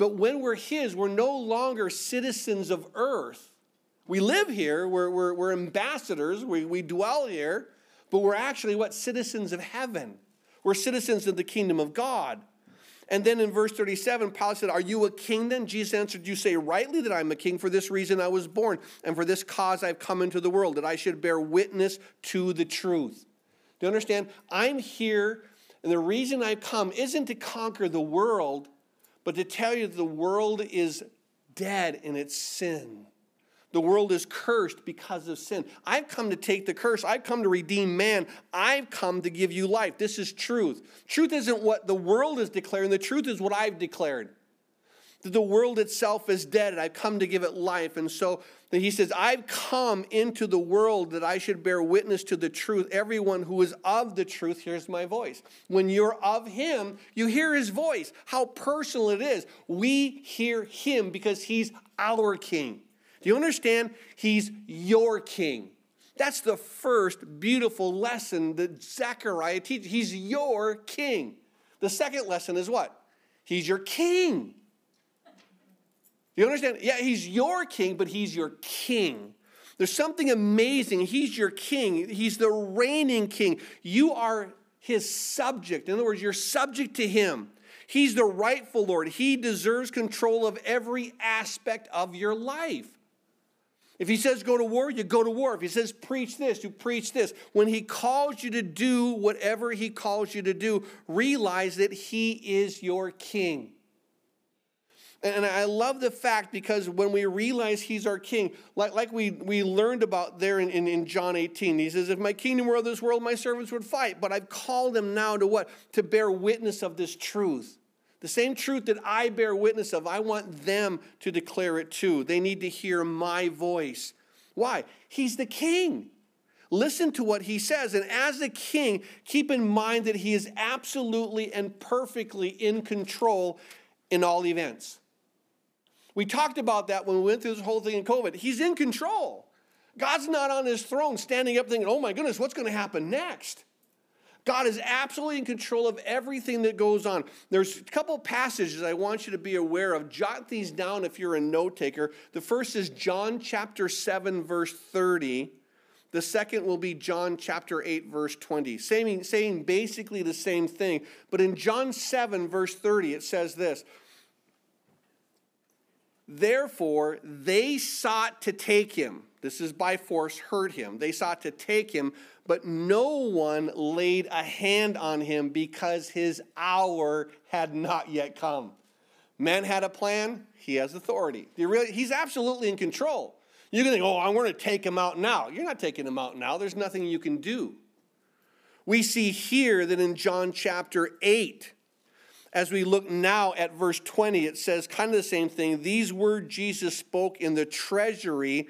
but when we're His, we're no longer citizens of earth we live here, we're, we're, we're ambassadors, we, we dwell here, but we're actually what? Citizens of heaven. We're citizens of the kingdom of God. And then in verse 37, Paul said, Are you a king then? Jesus answered, You say rightly that I'm a king. For this reason I was born, and for this cause I've come into the world, that I should bear witness to the truth. Do you understand? I'm here, and the reason I've come isn't to conquer the world, but to tell you that the world is dead in its sin. The world is cursed because of sin. I've come to take the curse. I've come to redeem man. I've come to give you life. This is truth. Truth isn't what the world is declaring, the truth is what I've declared. that the world itself is dead and I've come to give it life. And so he says, I've come into the world that I should bear witness to the truth. Everyone who is of the truth hears my voice. When you're of him, you hear his voice. How personal it is. We hear him because he's our king. Do you understand? He's your king. That's the first beautiful lesson that Zechariah teaches. He's your king. The second lesson is what? He's your king. You understand? Yeah, he's your king, but he's your king. There's something amazing. He's your king, he's the reigning king. You are his subject. In other words, you're subject to him. He's the rightful Lord. He deserves control of every aspect of your life. If he says go to war, you go to war. If he says preach this, you preach this. When he calls you to do whatever he calls you to do, realize that he is your king. And I love the fact because when we realize he's our king, like, like we, we learned about there in, in, in John 18, he says, If my kingdom were of this world, my servants would fight. But I've called them now to what? To bear witness of this truth. The same truth that I bear witness of, I want them to declare it too. They need to hear my voice. Why? He's the king. Listen to what he says. And as the king, keep in mind that he is absolutely and perfectly in control in all events. We talked about that when we went through this whole thing in COVID. He's in control. God's not on his throne standing up thinking, oh my goodness, what's going to happen next? God is absolutely in control of everything that goes on. There's a couple passages I want you to be aware of. Jot these down if you're a note taker. The first is John chapter 7, verse 30. The second will be John chapter 8, verse 20, saying, saying basically the same thing. But in John 7, verse 30, it says this Therefore, they sought to take him. This is by force, hurt him. They sought to take him, but no one laid a hand on him because his hour had not yet come. Man had a plan, he has authority. He's absolutely in control. You can think, oh, I'm going to take him out now. You're not taking him out now, there's nothing you can do. We see here that in John chapter 8, as we look now at verse 20, it says kind of the same thing. These words Jesus spoke in the treasury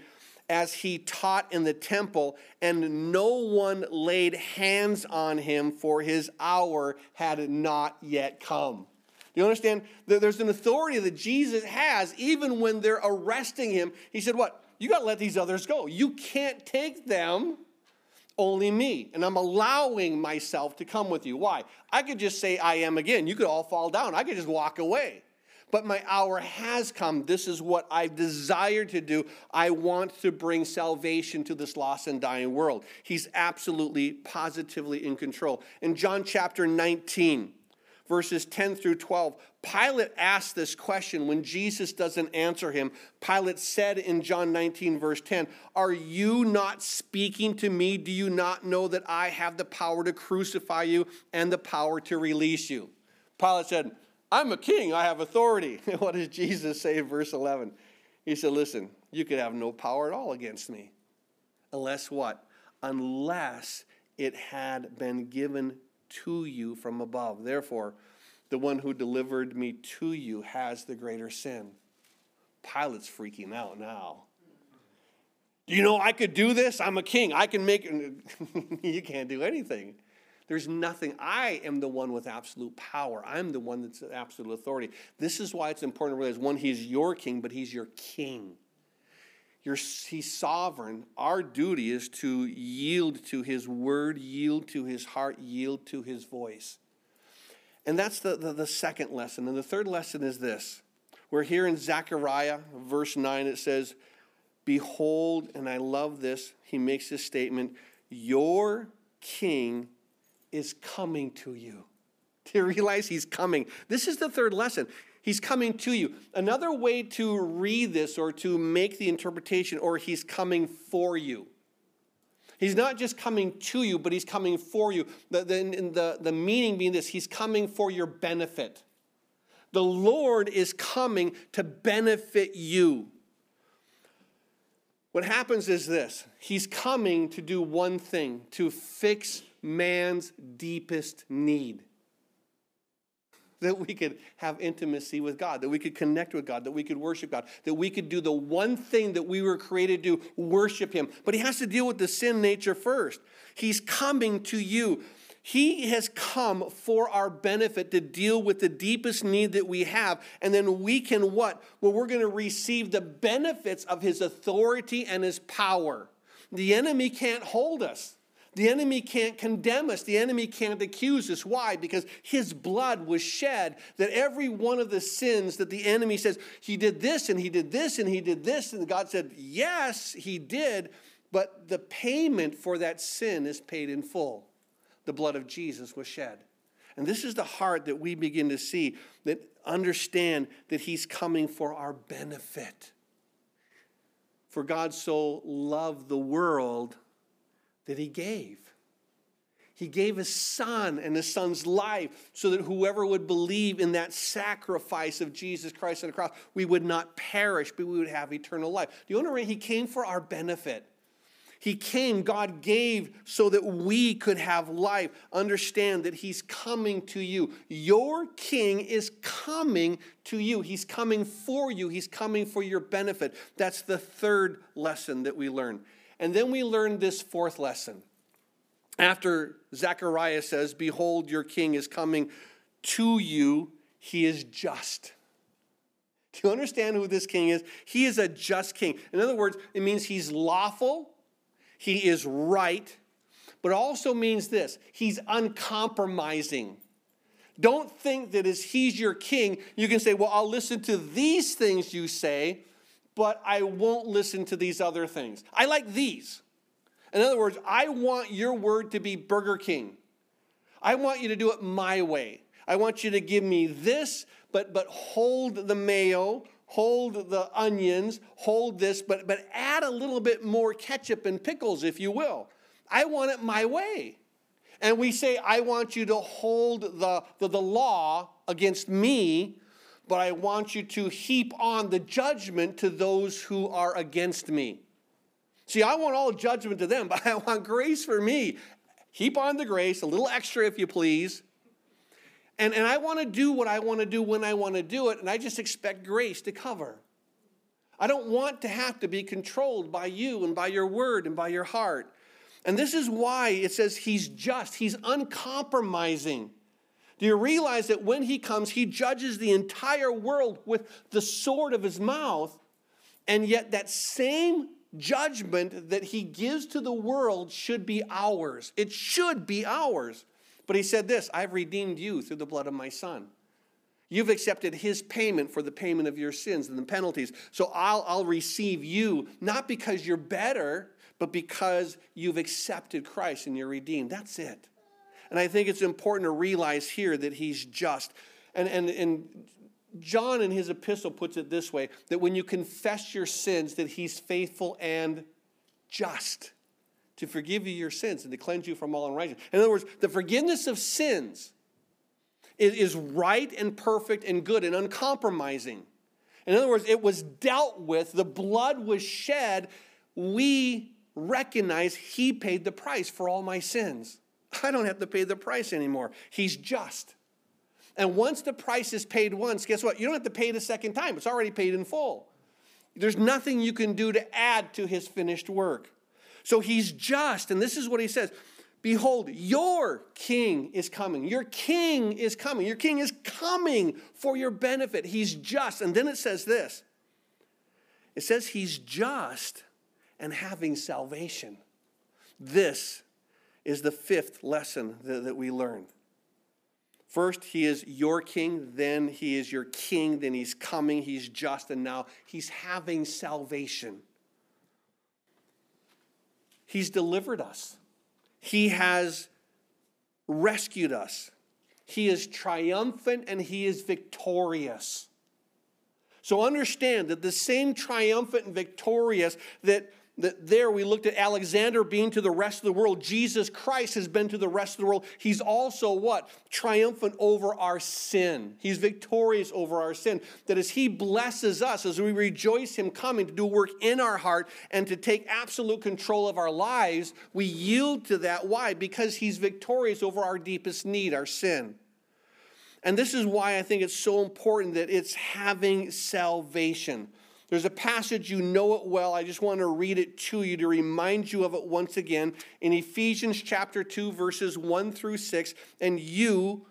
as he taught in the temple, and no one laid hands on him, for his hour had not yet come. Do you understand? There's an authority that Jesus has even when they're arresting him. He said, What? You got to let these others go. You can't take them only me. And I'm allowing myself to come with you. Why? I could just say, I am again. You could all fall down. I could just walk away. But my hour has come. This is what I desire to do. I want to bring salvation to this lost and dying world. He's absolutely, positively in control. In John chapter 19, verses 10 through 12. Pilate asked this question when Jesus doesn't answer him. Pilate said in John 19, verse 10, Are you not speaking to me? Do you not know that I have the power to crucify you and the power to release you? Pilate said, I'm a king, I have authority. [laughs] what does Jesus say in verse 11? He said, Listen, you could have no power at all against me. Unless what? Unless it had been given to you from above. Therefore, the one who delivered me to you has the greater sin. Pilate's freaking out now. Do you know I could do this? I'm a king. I can make [laughs] you can't do anything. There's nothing. I am the one with absolute power. I'm the one that's absolute authority. This is why it's important to realize one, he's your king, but he's your king. You're, he's sovereign. Our duty is to yield to his word, yield to his heart, yield to his voice. And that's the, the, the, second lesson. And the third lesson is this. We're here in Zechariah, verse 9. It says, Behold, and I love this, he makes this statement, Your king is coming to you. [laughs] Do you realize he's coming? This is the third lesson. He's coming to you. Another way to read this or to make the interpretation, or he's coming for you. He's not just coming to you, but he's coming for you. The, the, the, the meaning being this he's coming for your benefit. The Lord is coming to benefit you. What happens is this He's coming to do one thing to fix man's deepest need. That we could have intimacy with God, that we could connect with God, that we could worship God, that we could do the one thing that we were created to worship Him. But He has to deal with the sin nature first. He's coming to you. He has come for our benefit to deal with the deepest need that we have. And then we can what? Well, we're going to receive the benefits of His authority and His power. The enemy can't hold us. The enemy can't condemn us. The enemy can't accuse us. Why? Because his blood was shed that every one of the sins that the enemy says, he did this and he did this and he did this. And God said, yes, he did. But the payment for that sin is paid in full. The blood of Jesus was shed. And this is the heart that we begin to see, that understand that he's coming for our benefit. For God so loved the world that he gave. He gave his son and his son's life so that whoever would believe in that sacrifice of Jesus Christ on the cross, we would not perish, but we would have eternal life. Do you understand? He came for our benefit. He came, God gave so that we could have life. Understand that He's coming to you. Your King is coming to you. He's coming for you. He's coming for your benefit. That's the third lesson that we learn. And then we learn this fourth lesson. After Zechariah says, Behold, your king is coming to you, he is just. Do you understand who this king is? He is a just king. In other words, it means he's lawful, he is right, but also means this he's uncompromising. Don't think that as he's your king, you can say, Well, I'll listen to these things you say, but I won't listen to these other things. I like these. In other words, I want your word to be Burger King. I want you to do it my way. I want you to give me this, but but hold the mayo, hold the onions, hold this, but but add a little bit more ketchup and pickles, if you will. I want it my way. And we say, I want you to hold the, the, the law against me but I want you to heap on the judgment to those who are against me. See, I want all judgment to them, [laughs] but I want grace for me. Heap on the grace, a little extra if you please. And, and I want to do what I want to do when I want to do it, and I just expect grace to cover. I don't want to have to be controlled by you and by your word and by your heart. And this is why it says he's just, he's uncompromising. Do you realize that when he comes, he judges the entire world with the sword of his mouth? And yet, that same judgment that he gives to the world should be ours. It should be ours. But he said this I've redeemed you through the blood of my son. You've accepted his payment for the payment of your sins and the penalties. So I'll, I'll receive you, not because you're better, but because you've accepted Christ and you're redeemed. That's it. And I think it's important to realize here that he's just. And, and, and John in his epistle puts it this way that when you confess your sins, that he's faithful and just to forgive you your sins and to cleanse you from all unrighteousness. In other words, the forgiveness of sins is right and perfect and good and uncompromising. In other words, it was dealt with, the blood was shed. We recognize he paid the price for all my sins. I don't have to pay the price anymore. He's just. And once the price is paid once, guess what? You don't have to pay it a second time. It's already paid in full. There's nothing you can do to add to his finished work. So he's just, and this is what he says Behold, your king is coming. Your king is coming. Your king is coming for your benefit. He's just. And then it says this it says he's just and having salvation. This is the fifth lesson that, that we learn. First, he is your king, then he is your king, then he's coming, he's just, and now he's having salvation. He's delivered us, he has rescued us, he is triumphant, and he is victorious. So understand that the same triumphant and victorious that that there we looked at Alexander being to the rest of the world. Jesus Christ has been to the rest of the world. He's also what? Triumphant over our sin. He's victorious over our sin. That as He blesses us, as we rejoice Him coming to do work in our heart and to take absolute control of our lives, we yield to that. Why? Because He's victorious over our deepest need, our sin. And this is why I think it's so important that it's having salvation. There's a passage, you know it well. I just want to read it to you to remind you of it once again in Ephesians chapter 2, verses 1 through 6. And you,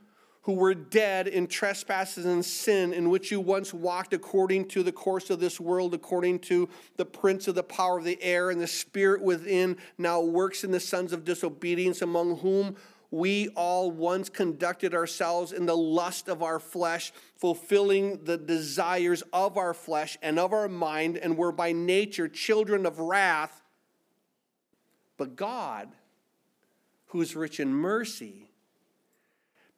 who were dead in trespasses and sin, in which you once walked according to the course of this world, according to the prince of the power of the air, and the spirit within now works in the sons of disobedience, among whom we all once conducted ourselves in the lust of our flesh, fulfilling the desires of our flesh and of our mind, and were by nature children of wrath. But God, who's rich in mercy,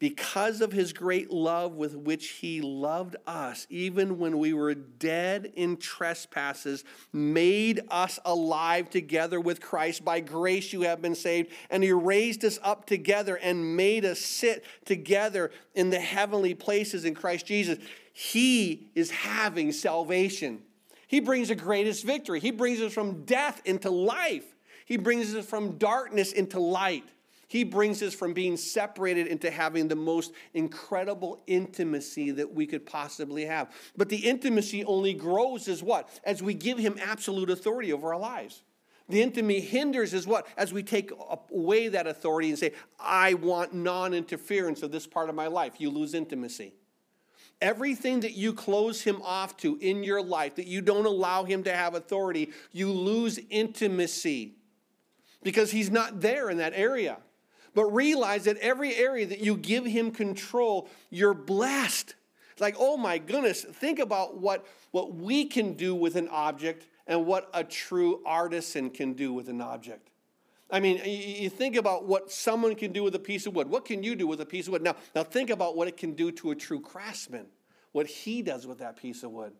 because of his great love with which he loved us, even when we were dead in trespasses, made us alive together with Christ. By grace you have been saved. And he raised us up together and made us sit together in the heavenly places in Christ Jesus. He is having salvation. He brings the greatest victory. He brings us from death into life, He brings us from darkness into light. He brings us from being separated into having the most incredible intimacy that we could possibly have. But the intimacy only grows as what? As we give Him absolute authority over our lives. The intimacy hinders is what? As we take away that authority and say, I want non interference of this part of my life, you lose intimacy. Everything that you close him off to in your life, that you don't allow him to have authority, you lose intimacy because he's not there in that area. But realize that every area that you give him control, you're blessed. Like, oh my goodness, think about what, what we can do with an object and what a true artisan can do with an object. I mean, you think about what someone can do with a piece of wood. What can you do with a piece of wood? Now, now think about what it can do to a true craftsman, what he does with that piece of wood.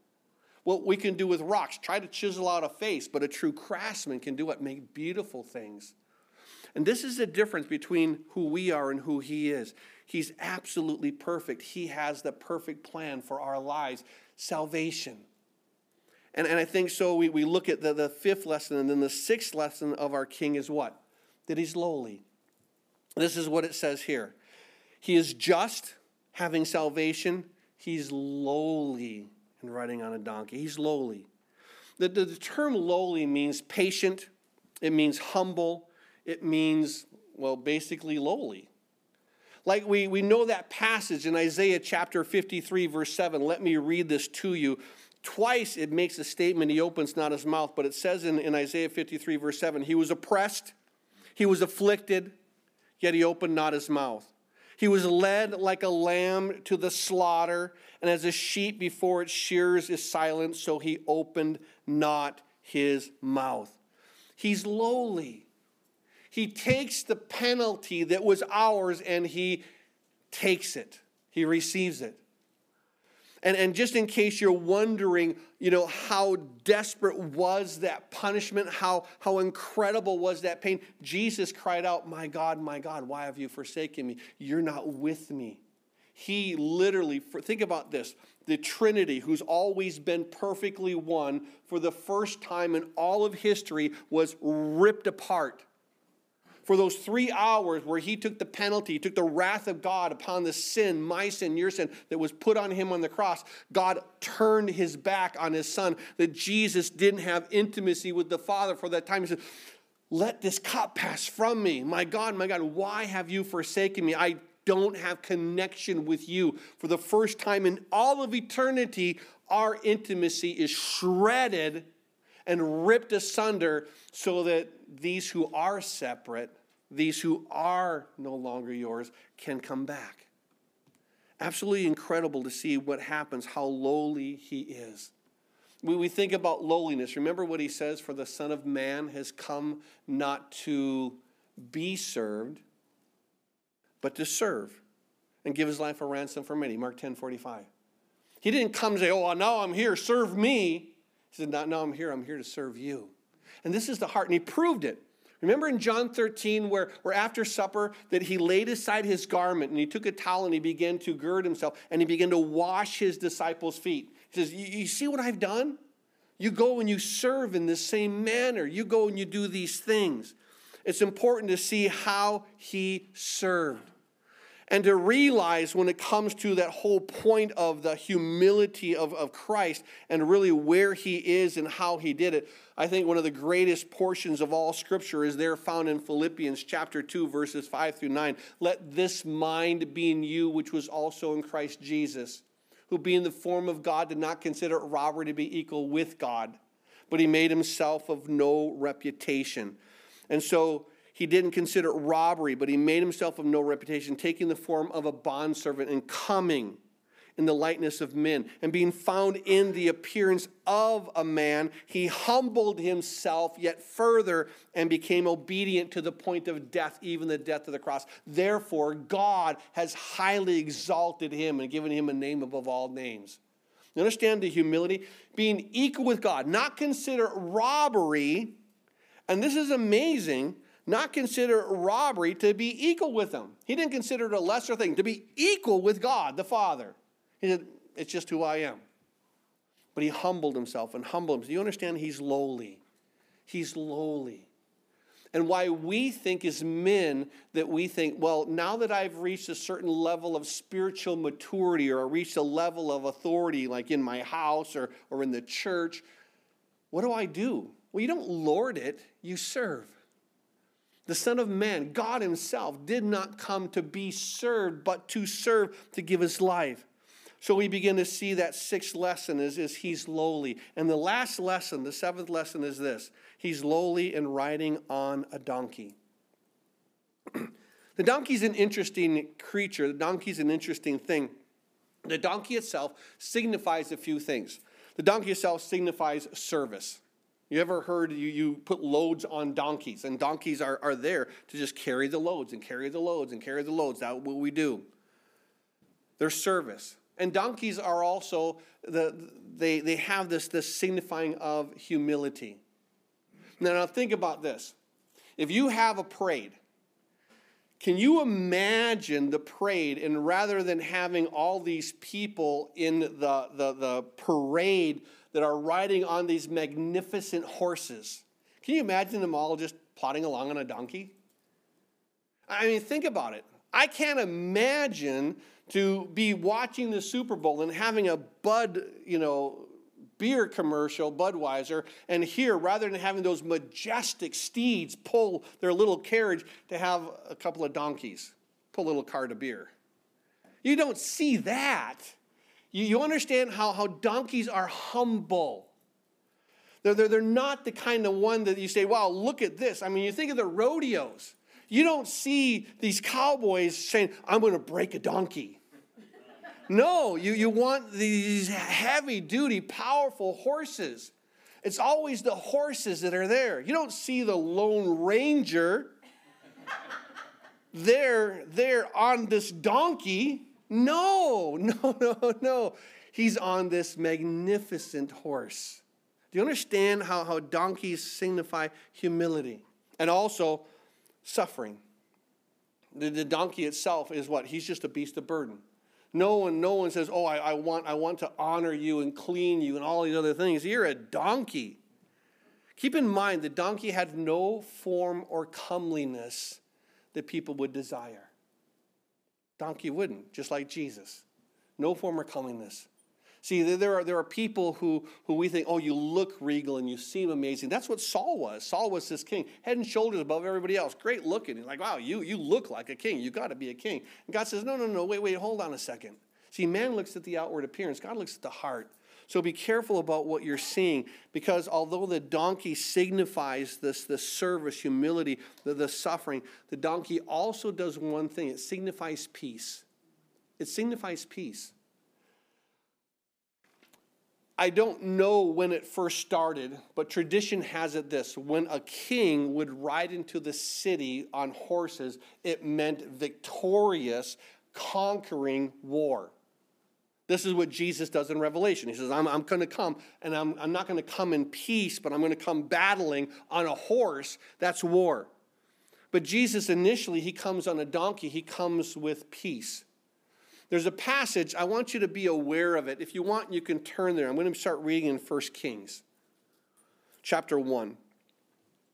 What we can do with rocks, try to chisel out a face, but a true craftsman can do what? Make beautiful things. And this is the difference between who we are and who He is. He's absolutely perfect. He has the perfect plan for our lives salvation. And, and I think so. We, we look at the, the fifth lesson, and then the sixth lesson of our King is what? That He's lowly. This is what it says here He is just, having salvation. He's lowly and riding on a donkey. He's lowly. The, the, the term lowly means patient, it means humble, it means, well, basically lowly. Like we, we know that passage in Isaiah chapter 53, verse 7. Let me read this to you. Twice it makes a statement, he opens not his mouth, but it says in, in Isaiah 53, verse 7, he was oppressed, he was afflicted, yet he opened not his mouth. He was led like a lamb to the slaughter, and as a sheep before its shears is silent, so he opened not his mouth. He's lowly. He takes the penalty that was ours and he takes it, he receives it. And, and just in case you're wondering, you know, how desperate was that punishment, how, how incredible was that pain, Jesus cried out, My God, my God, why have you forsaken me? You're not with me. He literally, think about this the Trinity, who's always been perfectly one, for the first time in all of history, was ripped apart for those three hours where he took the penalty, took the wrath of God upon the sin, my sin, your sin, that was put on him on the cross, God turned his back on his son, that Jesus didn't have intimacy with the Father for that time. He said, Let this cup pass from me. My God, my God, why have you forsaken me? I don't have connection with you. For the first time in all of eternity, our intimacy is shredded and ripped asunder so that these who are separate, these who are no longer yours, can come back. Absolutely incredible to see what happens, how lowly he is. When we think about lowliness, remember what he says For the Son of Man has come not to be served, but to serve and give his life a ransom for many. Mark 10 45. He didn't come and say, Oh, now I'm here, serve me. He said, No, I'm here, I'm here to serve you. And this is the heart. And he proved it. Remember in John 13, where, where after supper, that he laid aside his garment and he took a towel and he began to gird himself and he began to wash his disciples' feet. He says, You see what I've done? You go and you serve in the same manner. You go and you do these things. It's important to see how he served. And to realize when it comes to that whole point of the humility of, of Christ and really where he is and how he did it, I think one of the greatest portions of all scripture is there found in Philippians chapter 2, verses 5 through 9. Let this mind be in you, which was also in Christ Jesus, who being the form of God did not consider robbery to be equal with God, but he made himself of no reputation. And so he didn't consider it robbery, but he made himself of no reputation, taking the form of a bondservant and coming in the likeness of men. And being found in the appearance of a man, he humbled himself yet further and became obedient to the point of death, even the death of the cross. Therefore, God has highly exalted him and given him a name above all names. You understand the humility? Being equal with God, not consider robbery, and this is amazing not consider robbery to be equal with him. He didn't consider it a lesser thing, to be equal with God the Father. He said, It's just who I am. But he humbled himself and humbled himself. You understand? He's lowly. He's lowly. And why we think as men that we think, well, now that I've reached a certain level of spiritual maturity or I reached a level of authority, like in my house or, or in the church, what do I do? Well, you don't lord it, you serve. The Son of Man, God Himself, did not come to be served, but to serve, to give His life. So we begin to see that sixth lesson is, is He's lowly. And the last lesson, the seventh lesson, is this He's lowly and riding on a donkey. [clears throat] the donkey's an interesting creature, the donkey's an interesting thing. The donkey itself signifies a few things. The donkey itself signifies service. You ever heard you, you put loads on donkeys, and donkeys are, are there to just carry the loads and carry the loads and carry the loads. That's what we do. Their service. And donkeys are also, the, they, they have this, this signifying of humility. Now, now, think about this. If you have a parade, can you imagine the parade, and rather than having all these people in the, the, the parade, that are riding on these magnificent horses. Can you imagine them all just plodding along on a donkey? I mean, think about it. I can't imagine to be watching the Super Bowl and having a Bud, you know, beer commercial, Budweiser, and here, rather than having those majestic steeds pull their little carriage, to have a couple of donkeys pull a little cart of beer. You don't see that. You, you understand how, how donkeys are humble. They're, they're, they're not the kind of one that you say, wow, look at this. I mean, you think of the rodeos. You don't see these cowboys saying, I'm going to break a donkey. No, you, you want these heavy duty, powerful horses. It's always the horses that are there. You don't see the Lone Ranger there, there on this donkey. No, [laughs] no, no, no. He's on this magnificent horse. Do you understand how, how donkeys signify humility and also suffering? The, the donkey itself is what? He's just a beast of burden. No one, no one says, Oh, I, I, want, I want to honor you and clean you and all these other things. You're a donkey. Keep in mind, the donkey had no form or comeliness that people would desire. Donkey wouldn't, just like Jesus. No form of comeliness. See, there are, there are people who, who we think, oh, you look regal and you seem amazing. That's what Saul was. Saul was this king, head and shoulders above everybody else. Great looking. Like, wow, you, you look like a king. You got to be a king. And God says, no, no, no, wait, wait, hold on a second. See, man looks at the outward appearance, God looks at the heart. So be careful about what you're seeing because although the donkey signifies this, this service, humility, the, the suffering, the donkey also does one thing it signifies peace. It signifies peace. I don't know when it first started, but tradition has it this when a king would ride into the city on horses, it meant victorious, conquering war. This is what Jesus does in Revelation. He says, I'm, I'm going to come, and I'm, I'm not going to come in peace, but I'm going to come battling on a horse. That's war. But Jesus initially, he comes on a donkey, he comes with peace. There's a passage, I want you to be aware of it. If you want, you can turn there. I'm going to start reading in 1 Kings, chapter 1.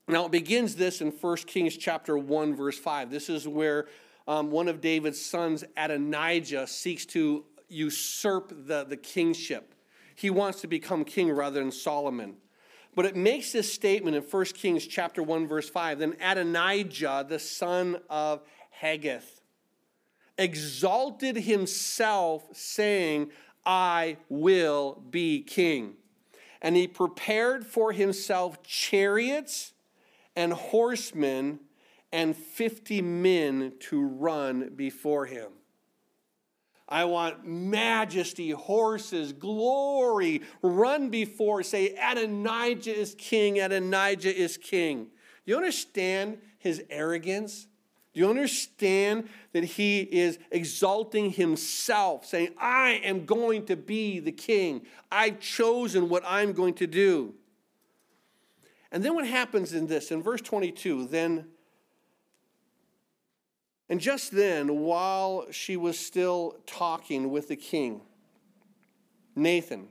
Now, it begins this in 1 Kings chapter 1, verse 5. This is where um, one of David's sons, Adonijah, seeks to usurp the, the kingship. He wants to become king rather than Solomon. But it makes this statement in 1 Kings chapter 1, verse 5. Then Adonijah, the son of Haggith, exalted himself, saying, I will be king. And he prepared for himself chariots and horsemen and 50 men to run before him. I want majesty, horses, glory, run before, say, Adonijah is king, Adonijah is king. Do you understand his arrogance? Do you understand that he is exalting himself, saying, I am going to be the king. I've chosen what I'm going to do. And then what happens in this? In verse 22, then, and just then, while she was still talking with the king, Nathan,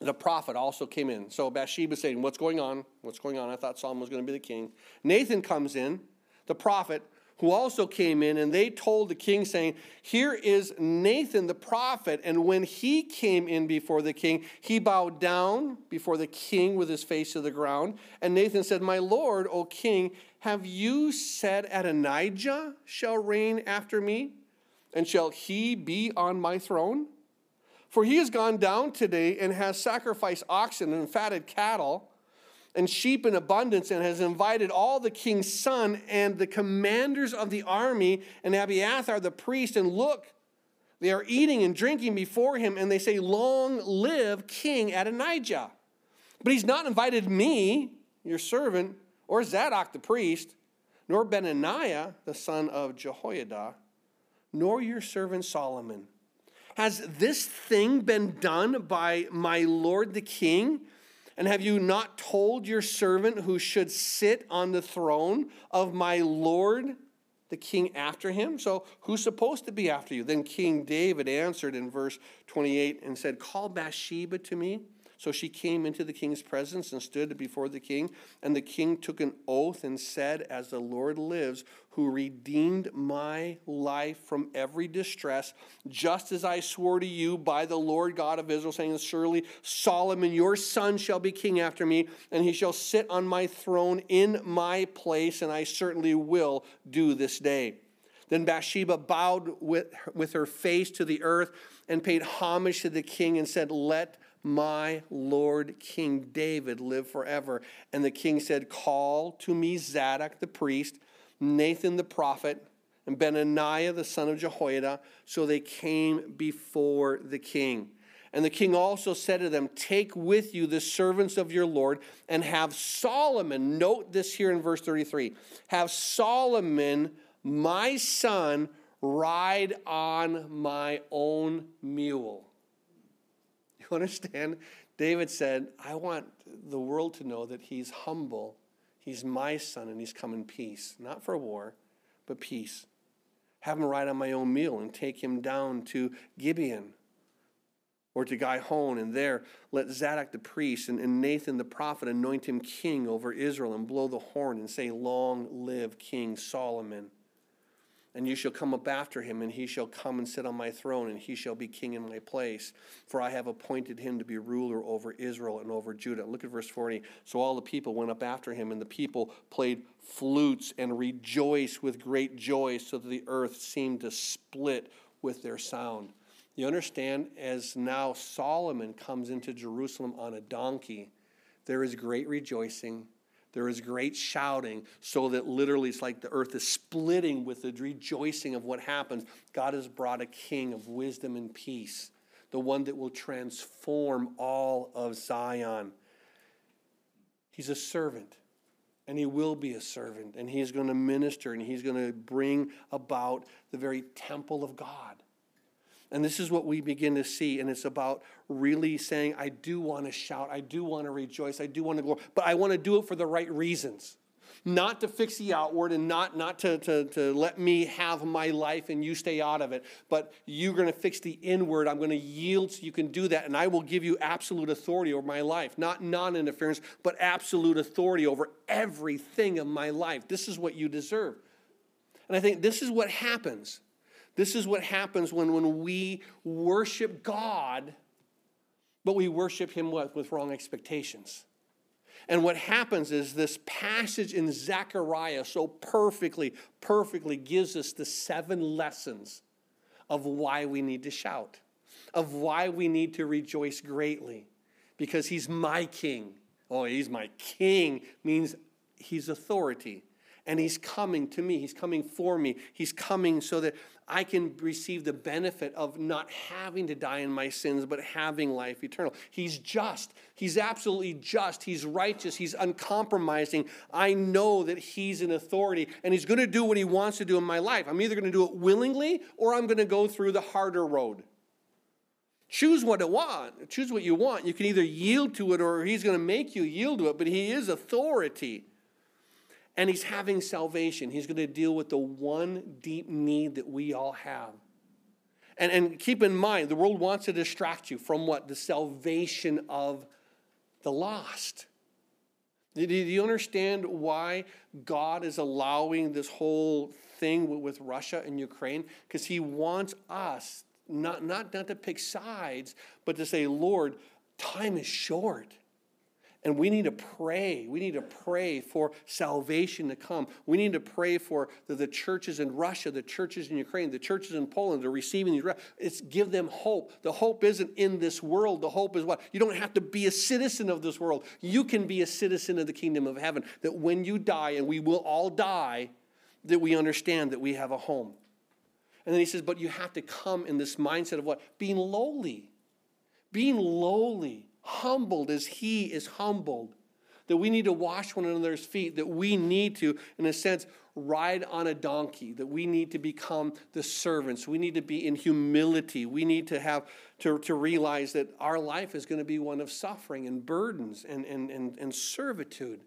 the prophet, also came in. So Bathsheba saying, What's going on? What's going on? I thought Solomon was going to be the king. Nathan comes in, the prophet, who also came in, and they told the king, saying, Here is Nathan the prophet. And when he came in before the king, he bowed down before the king with his face to the ground. And Nathan said, My lord, O king, have you said Adonijah shall reign after me? And shall he be on my throne? For he has gone down today and has sacrificed oxen and fatted cattle and sheep in abundance and has invited all the king's son and the commanders of the army and Abiathar the priest. And look, they are eating and drinking before him, and they say, Long live King Adonijah. But he's not invited me, your servant, or Zadok the priest, nor Benaiah the son of Jehoiada, nor your servant Solomon. Has this thing been done by my lord the king? And have you not told your servant who should sit on the throne of my Lord, the king, after him? So who's supposed to be after you? Then King David answered in verse 28 and said, Call Bathsheba to me. So she came into the king's presence and stood before the king. And the king took an oath and said, As the Lord lives, who redeemed my life from every distress, just as I swore to you by the Lord God of Israel, saying, Surely Solomon, your son, shall be king after me, and he shall sit on my throne in my place, and I certainly will do this day. Then Bathsheba bowed with, with her face to the earth and paid homage to the king and said, Let my Lord King David live forever. And the king said, Call to me Zadok the priest, Nathan the prophet, and Benaiah the son of Jehoiada. So they came before the king. And the king also said to them, Take with you the servants of your Lord and have Solomon, note this here in verse 33, have Solomon, my son, ride on my own mule [laughs] understand? David said, I want the world to know that he's humble. He's my son and he's come in peace. Not for war, but peace. Have him ride on my own mule and take him down to Gibeon or to Gihon, and there let Zadok the priest and, and, Nathan the prophet anoint him king over Israel and blow the horn and say, Long live King Solomon. And you shall come up after him, and he shall come and sit on my throne, and he shall be king in my place. For I have appointed him to be ruler over Israel and over Judah. Look at verse 40. So all the people went up after him, and the people played flutes and rejoiced with great joy, so that the earth seemed to split with their sound. You understand, as now Solomon comes into Jerusalem on a donkey, there is great rejoicing there is great shouting, so that literally it's like the earth is splitting with the rejoicing of what happens. God has brought a king of wisdom and peace, the one that will transform all of Zion. He's a servant, and he will be a servant, and he's going to minister, and he's going to bring about the very temple of God. And this is what we begin to see. And it's about really saying, I do want to shout, I do want to rejoice, I do want to go, but I want to do it for the right reasons. Not to fix the outward and not, not to, to, to let me have my life and you stay out of it, but you're going to fix the inward. I'm going to yield so you can do that, and I will give you absolute authority over my life. Not non interference, but absolute authority over everything of my life. This is what you deserve. And I think this is what happens. This is what happens when, when we worship God, but we worship Him with, with wrong expectations. And what happens is this passage in Zechariah so perfectly, perfectly gives us the seven lessons of why we need to shout, of why we need to rejoice greatly, because he's my king. Oh, he's my king means he's authority and he's coming to me. He's coming for me. He's coming so that I can receive the benefit of not having to die in my sins, but having life eternal. He's just. He's absolutely just. He's righteous. He's uncompromising. I know that he's an authority and he's going to do what he wants to do in my life. I'm either going to do it willingly or I'm going to go through the harder road. Choose what you want. Choose what you want. You can either yield to it or he's going to make you yield to it, but he is authority and he's having salvation. He's going to deal with the one deep need that we all have. And, and keep in mind, the world wants to distract you from what? The salvation of the lost. Do you understand why God is allowing this whole thing with Russia and Ukraine? Because He wants us not, not, not to pick sides, but to say, Lord, time is short. And we need to pray. We need to pray for salvation to come. We need to pray for the, the churches in Russia, the churches in Ukraine, the churches in Poland. They're receiving these. It's give them hope. The hope isn't in this world. The hope is what? You don't have to be a citizen of this world. You can be a citizen of the kingdom of heaven. That when you die, and we will all die, that we understand that we have a home. And then he says, but you have to come in this mindset of what? Being lowly. Being lowly humbled as he is humbled. That we need to wash one another's feet, that we need to, in a sense, ride on a donkey, that we need to become the servants. We need to be in humility. We need to have to, to realize that our life is going to be one of suffering and burdens and, and, and, and servitude.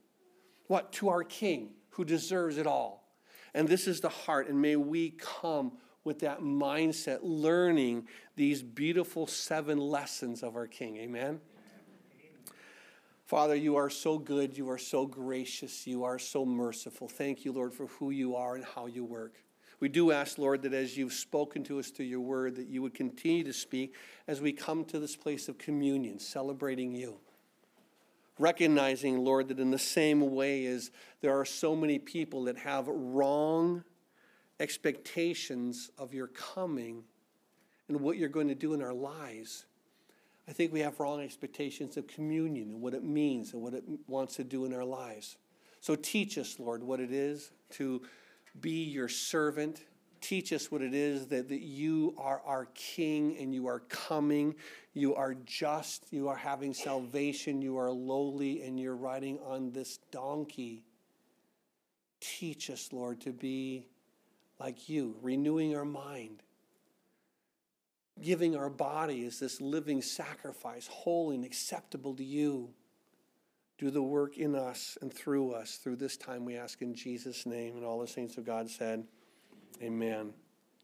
What? To our King who deserves it all. And this is the heart, and may we come with that mindset, learning these beautiful seven lessons of our King. Amen. Father, you are so good. You are so gracious. You are so merciful. Thank you, Lord, for who you are and how you work. We do ask, Lord, that as you've spoken to us through your word, that you would continue to speak as we come to this place of communion, celebrating you. Recognizing, Lord, that in the same way as there are so many people that have wrong expectations of your coming and what you're going to do in our lives, I think we have wrong expectations of communion and what it means and what it wants to do in our lives. So teach us, Lord, what it is to be your servant. Teach us what it is that, that you are our King and you are coming. You are just. You are having salvation. You are lowly and you're riding on this donkey. Teach us, Lord, to be like you, renewing our mind giving our body as this living sacrifice, holy and acceptable to you. Do the work in us and through us through this time, we ask in Jesus' name. And all the saints of God said, Amen.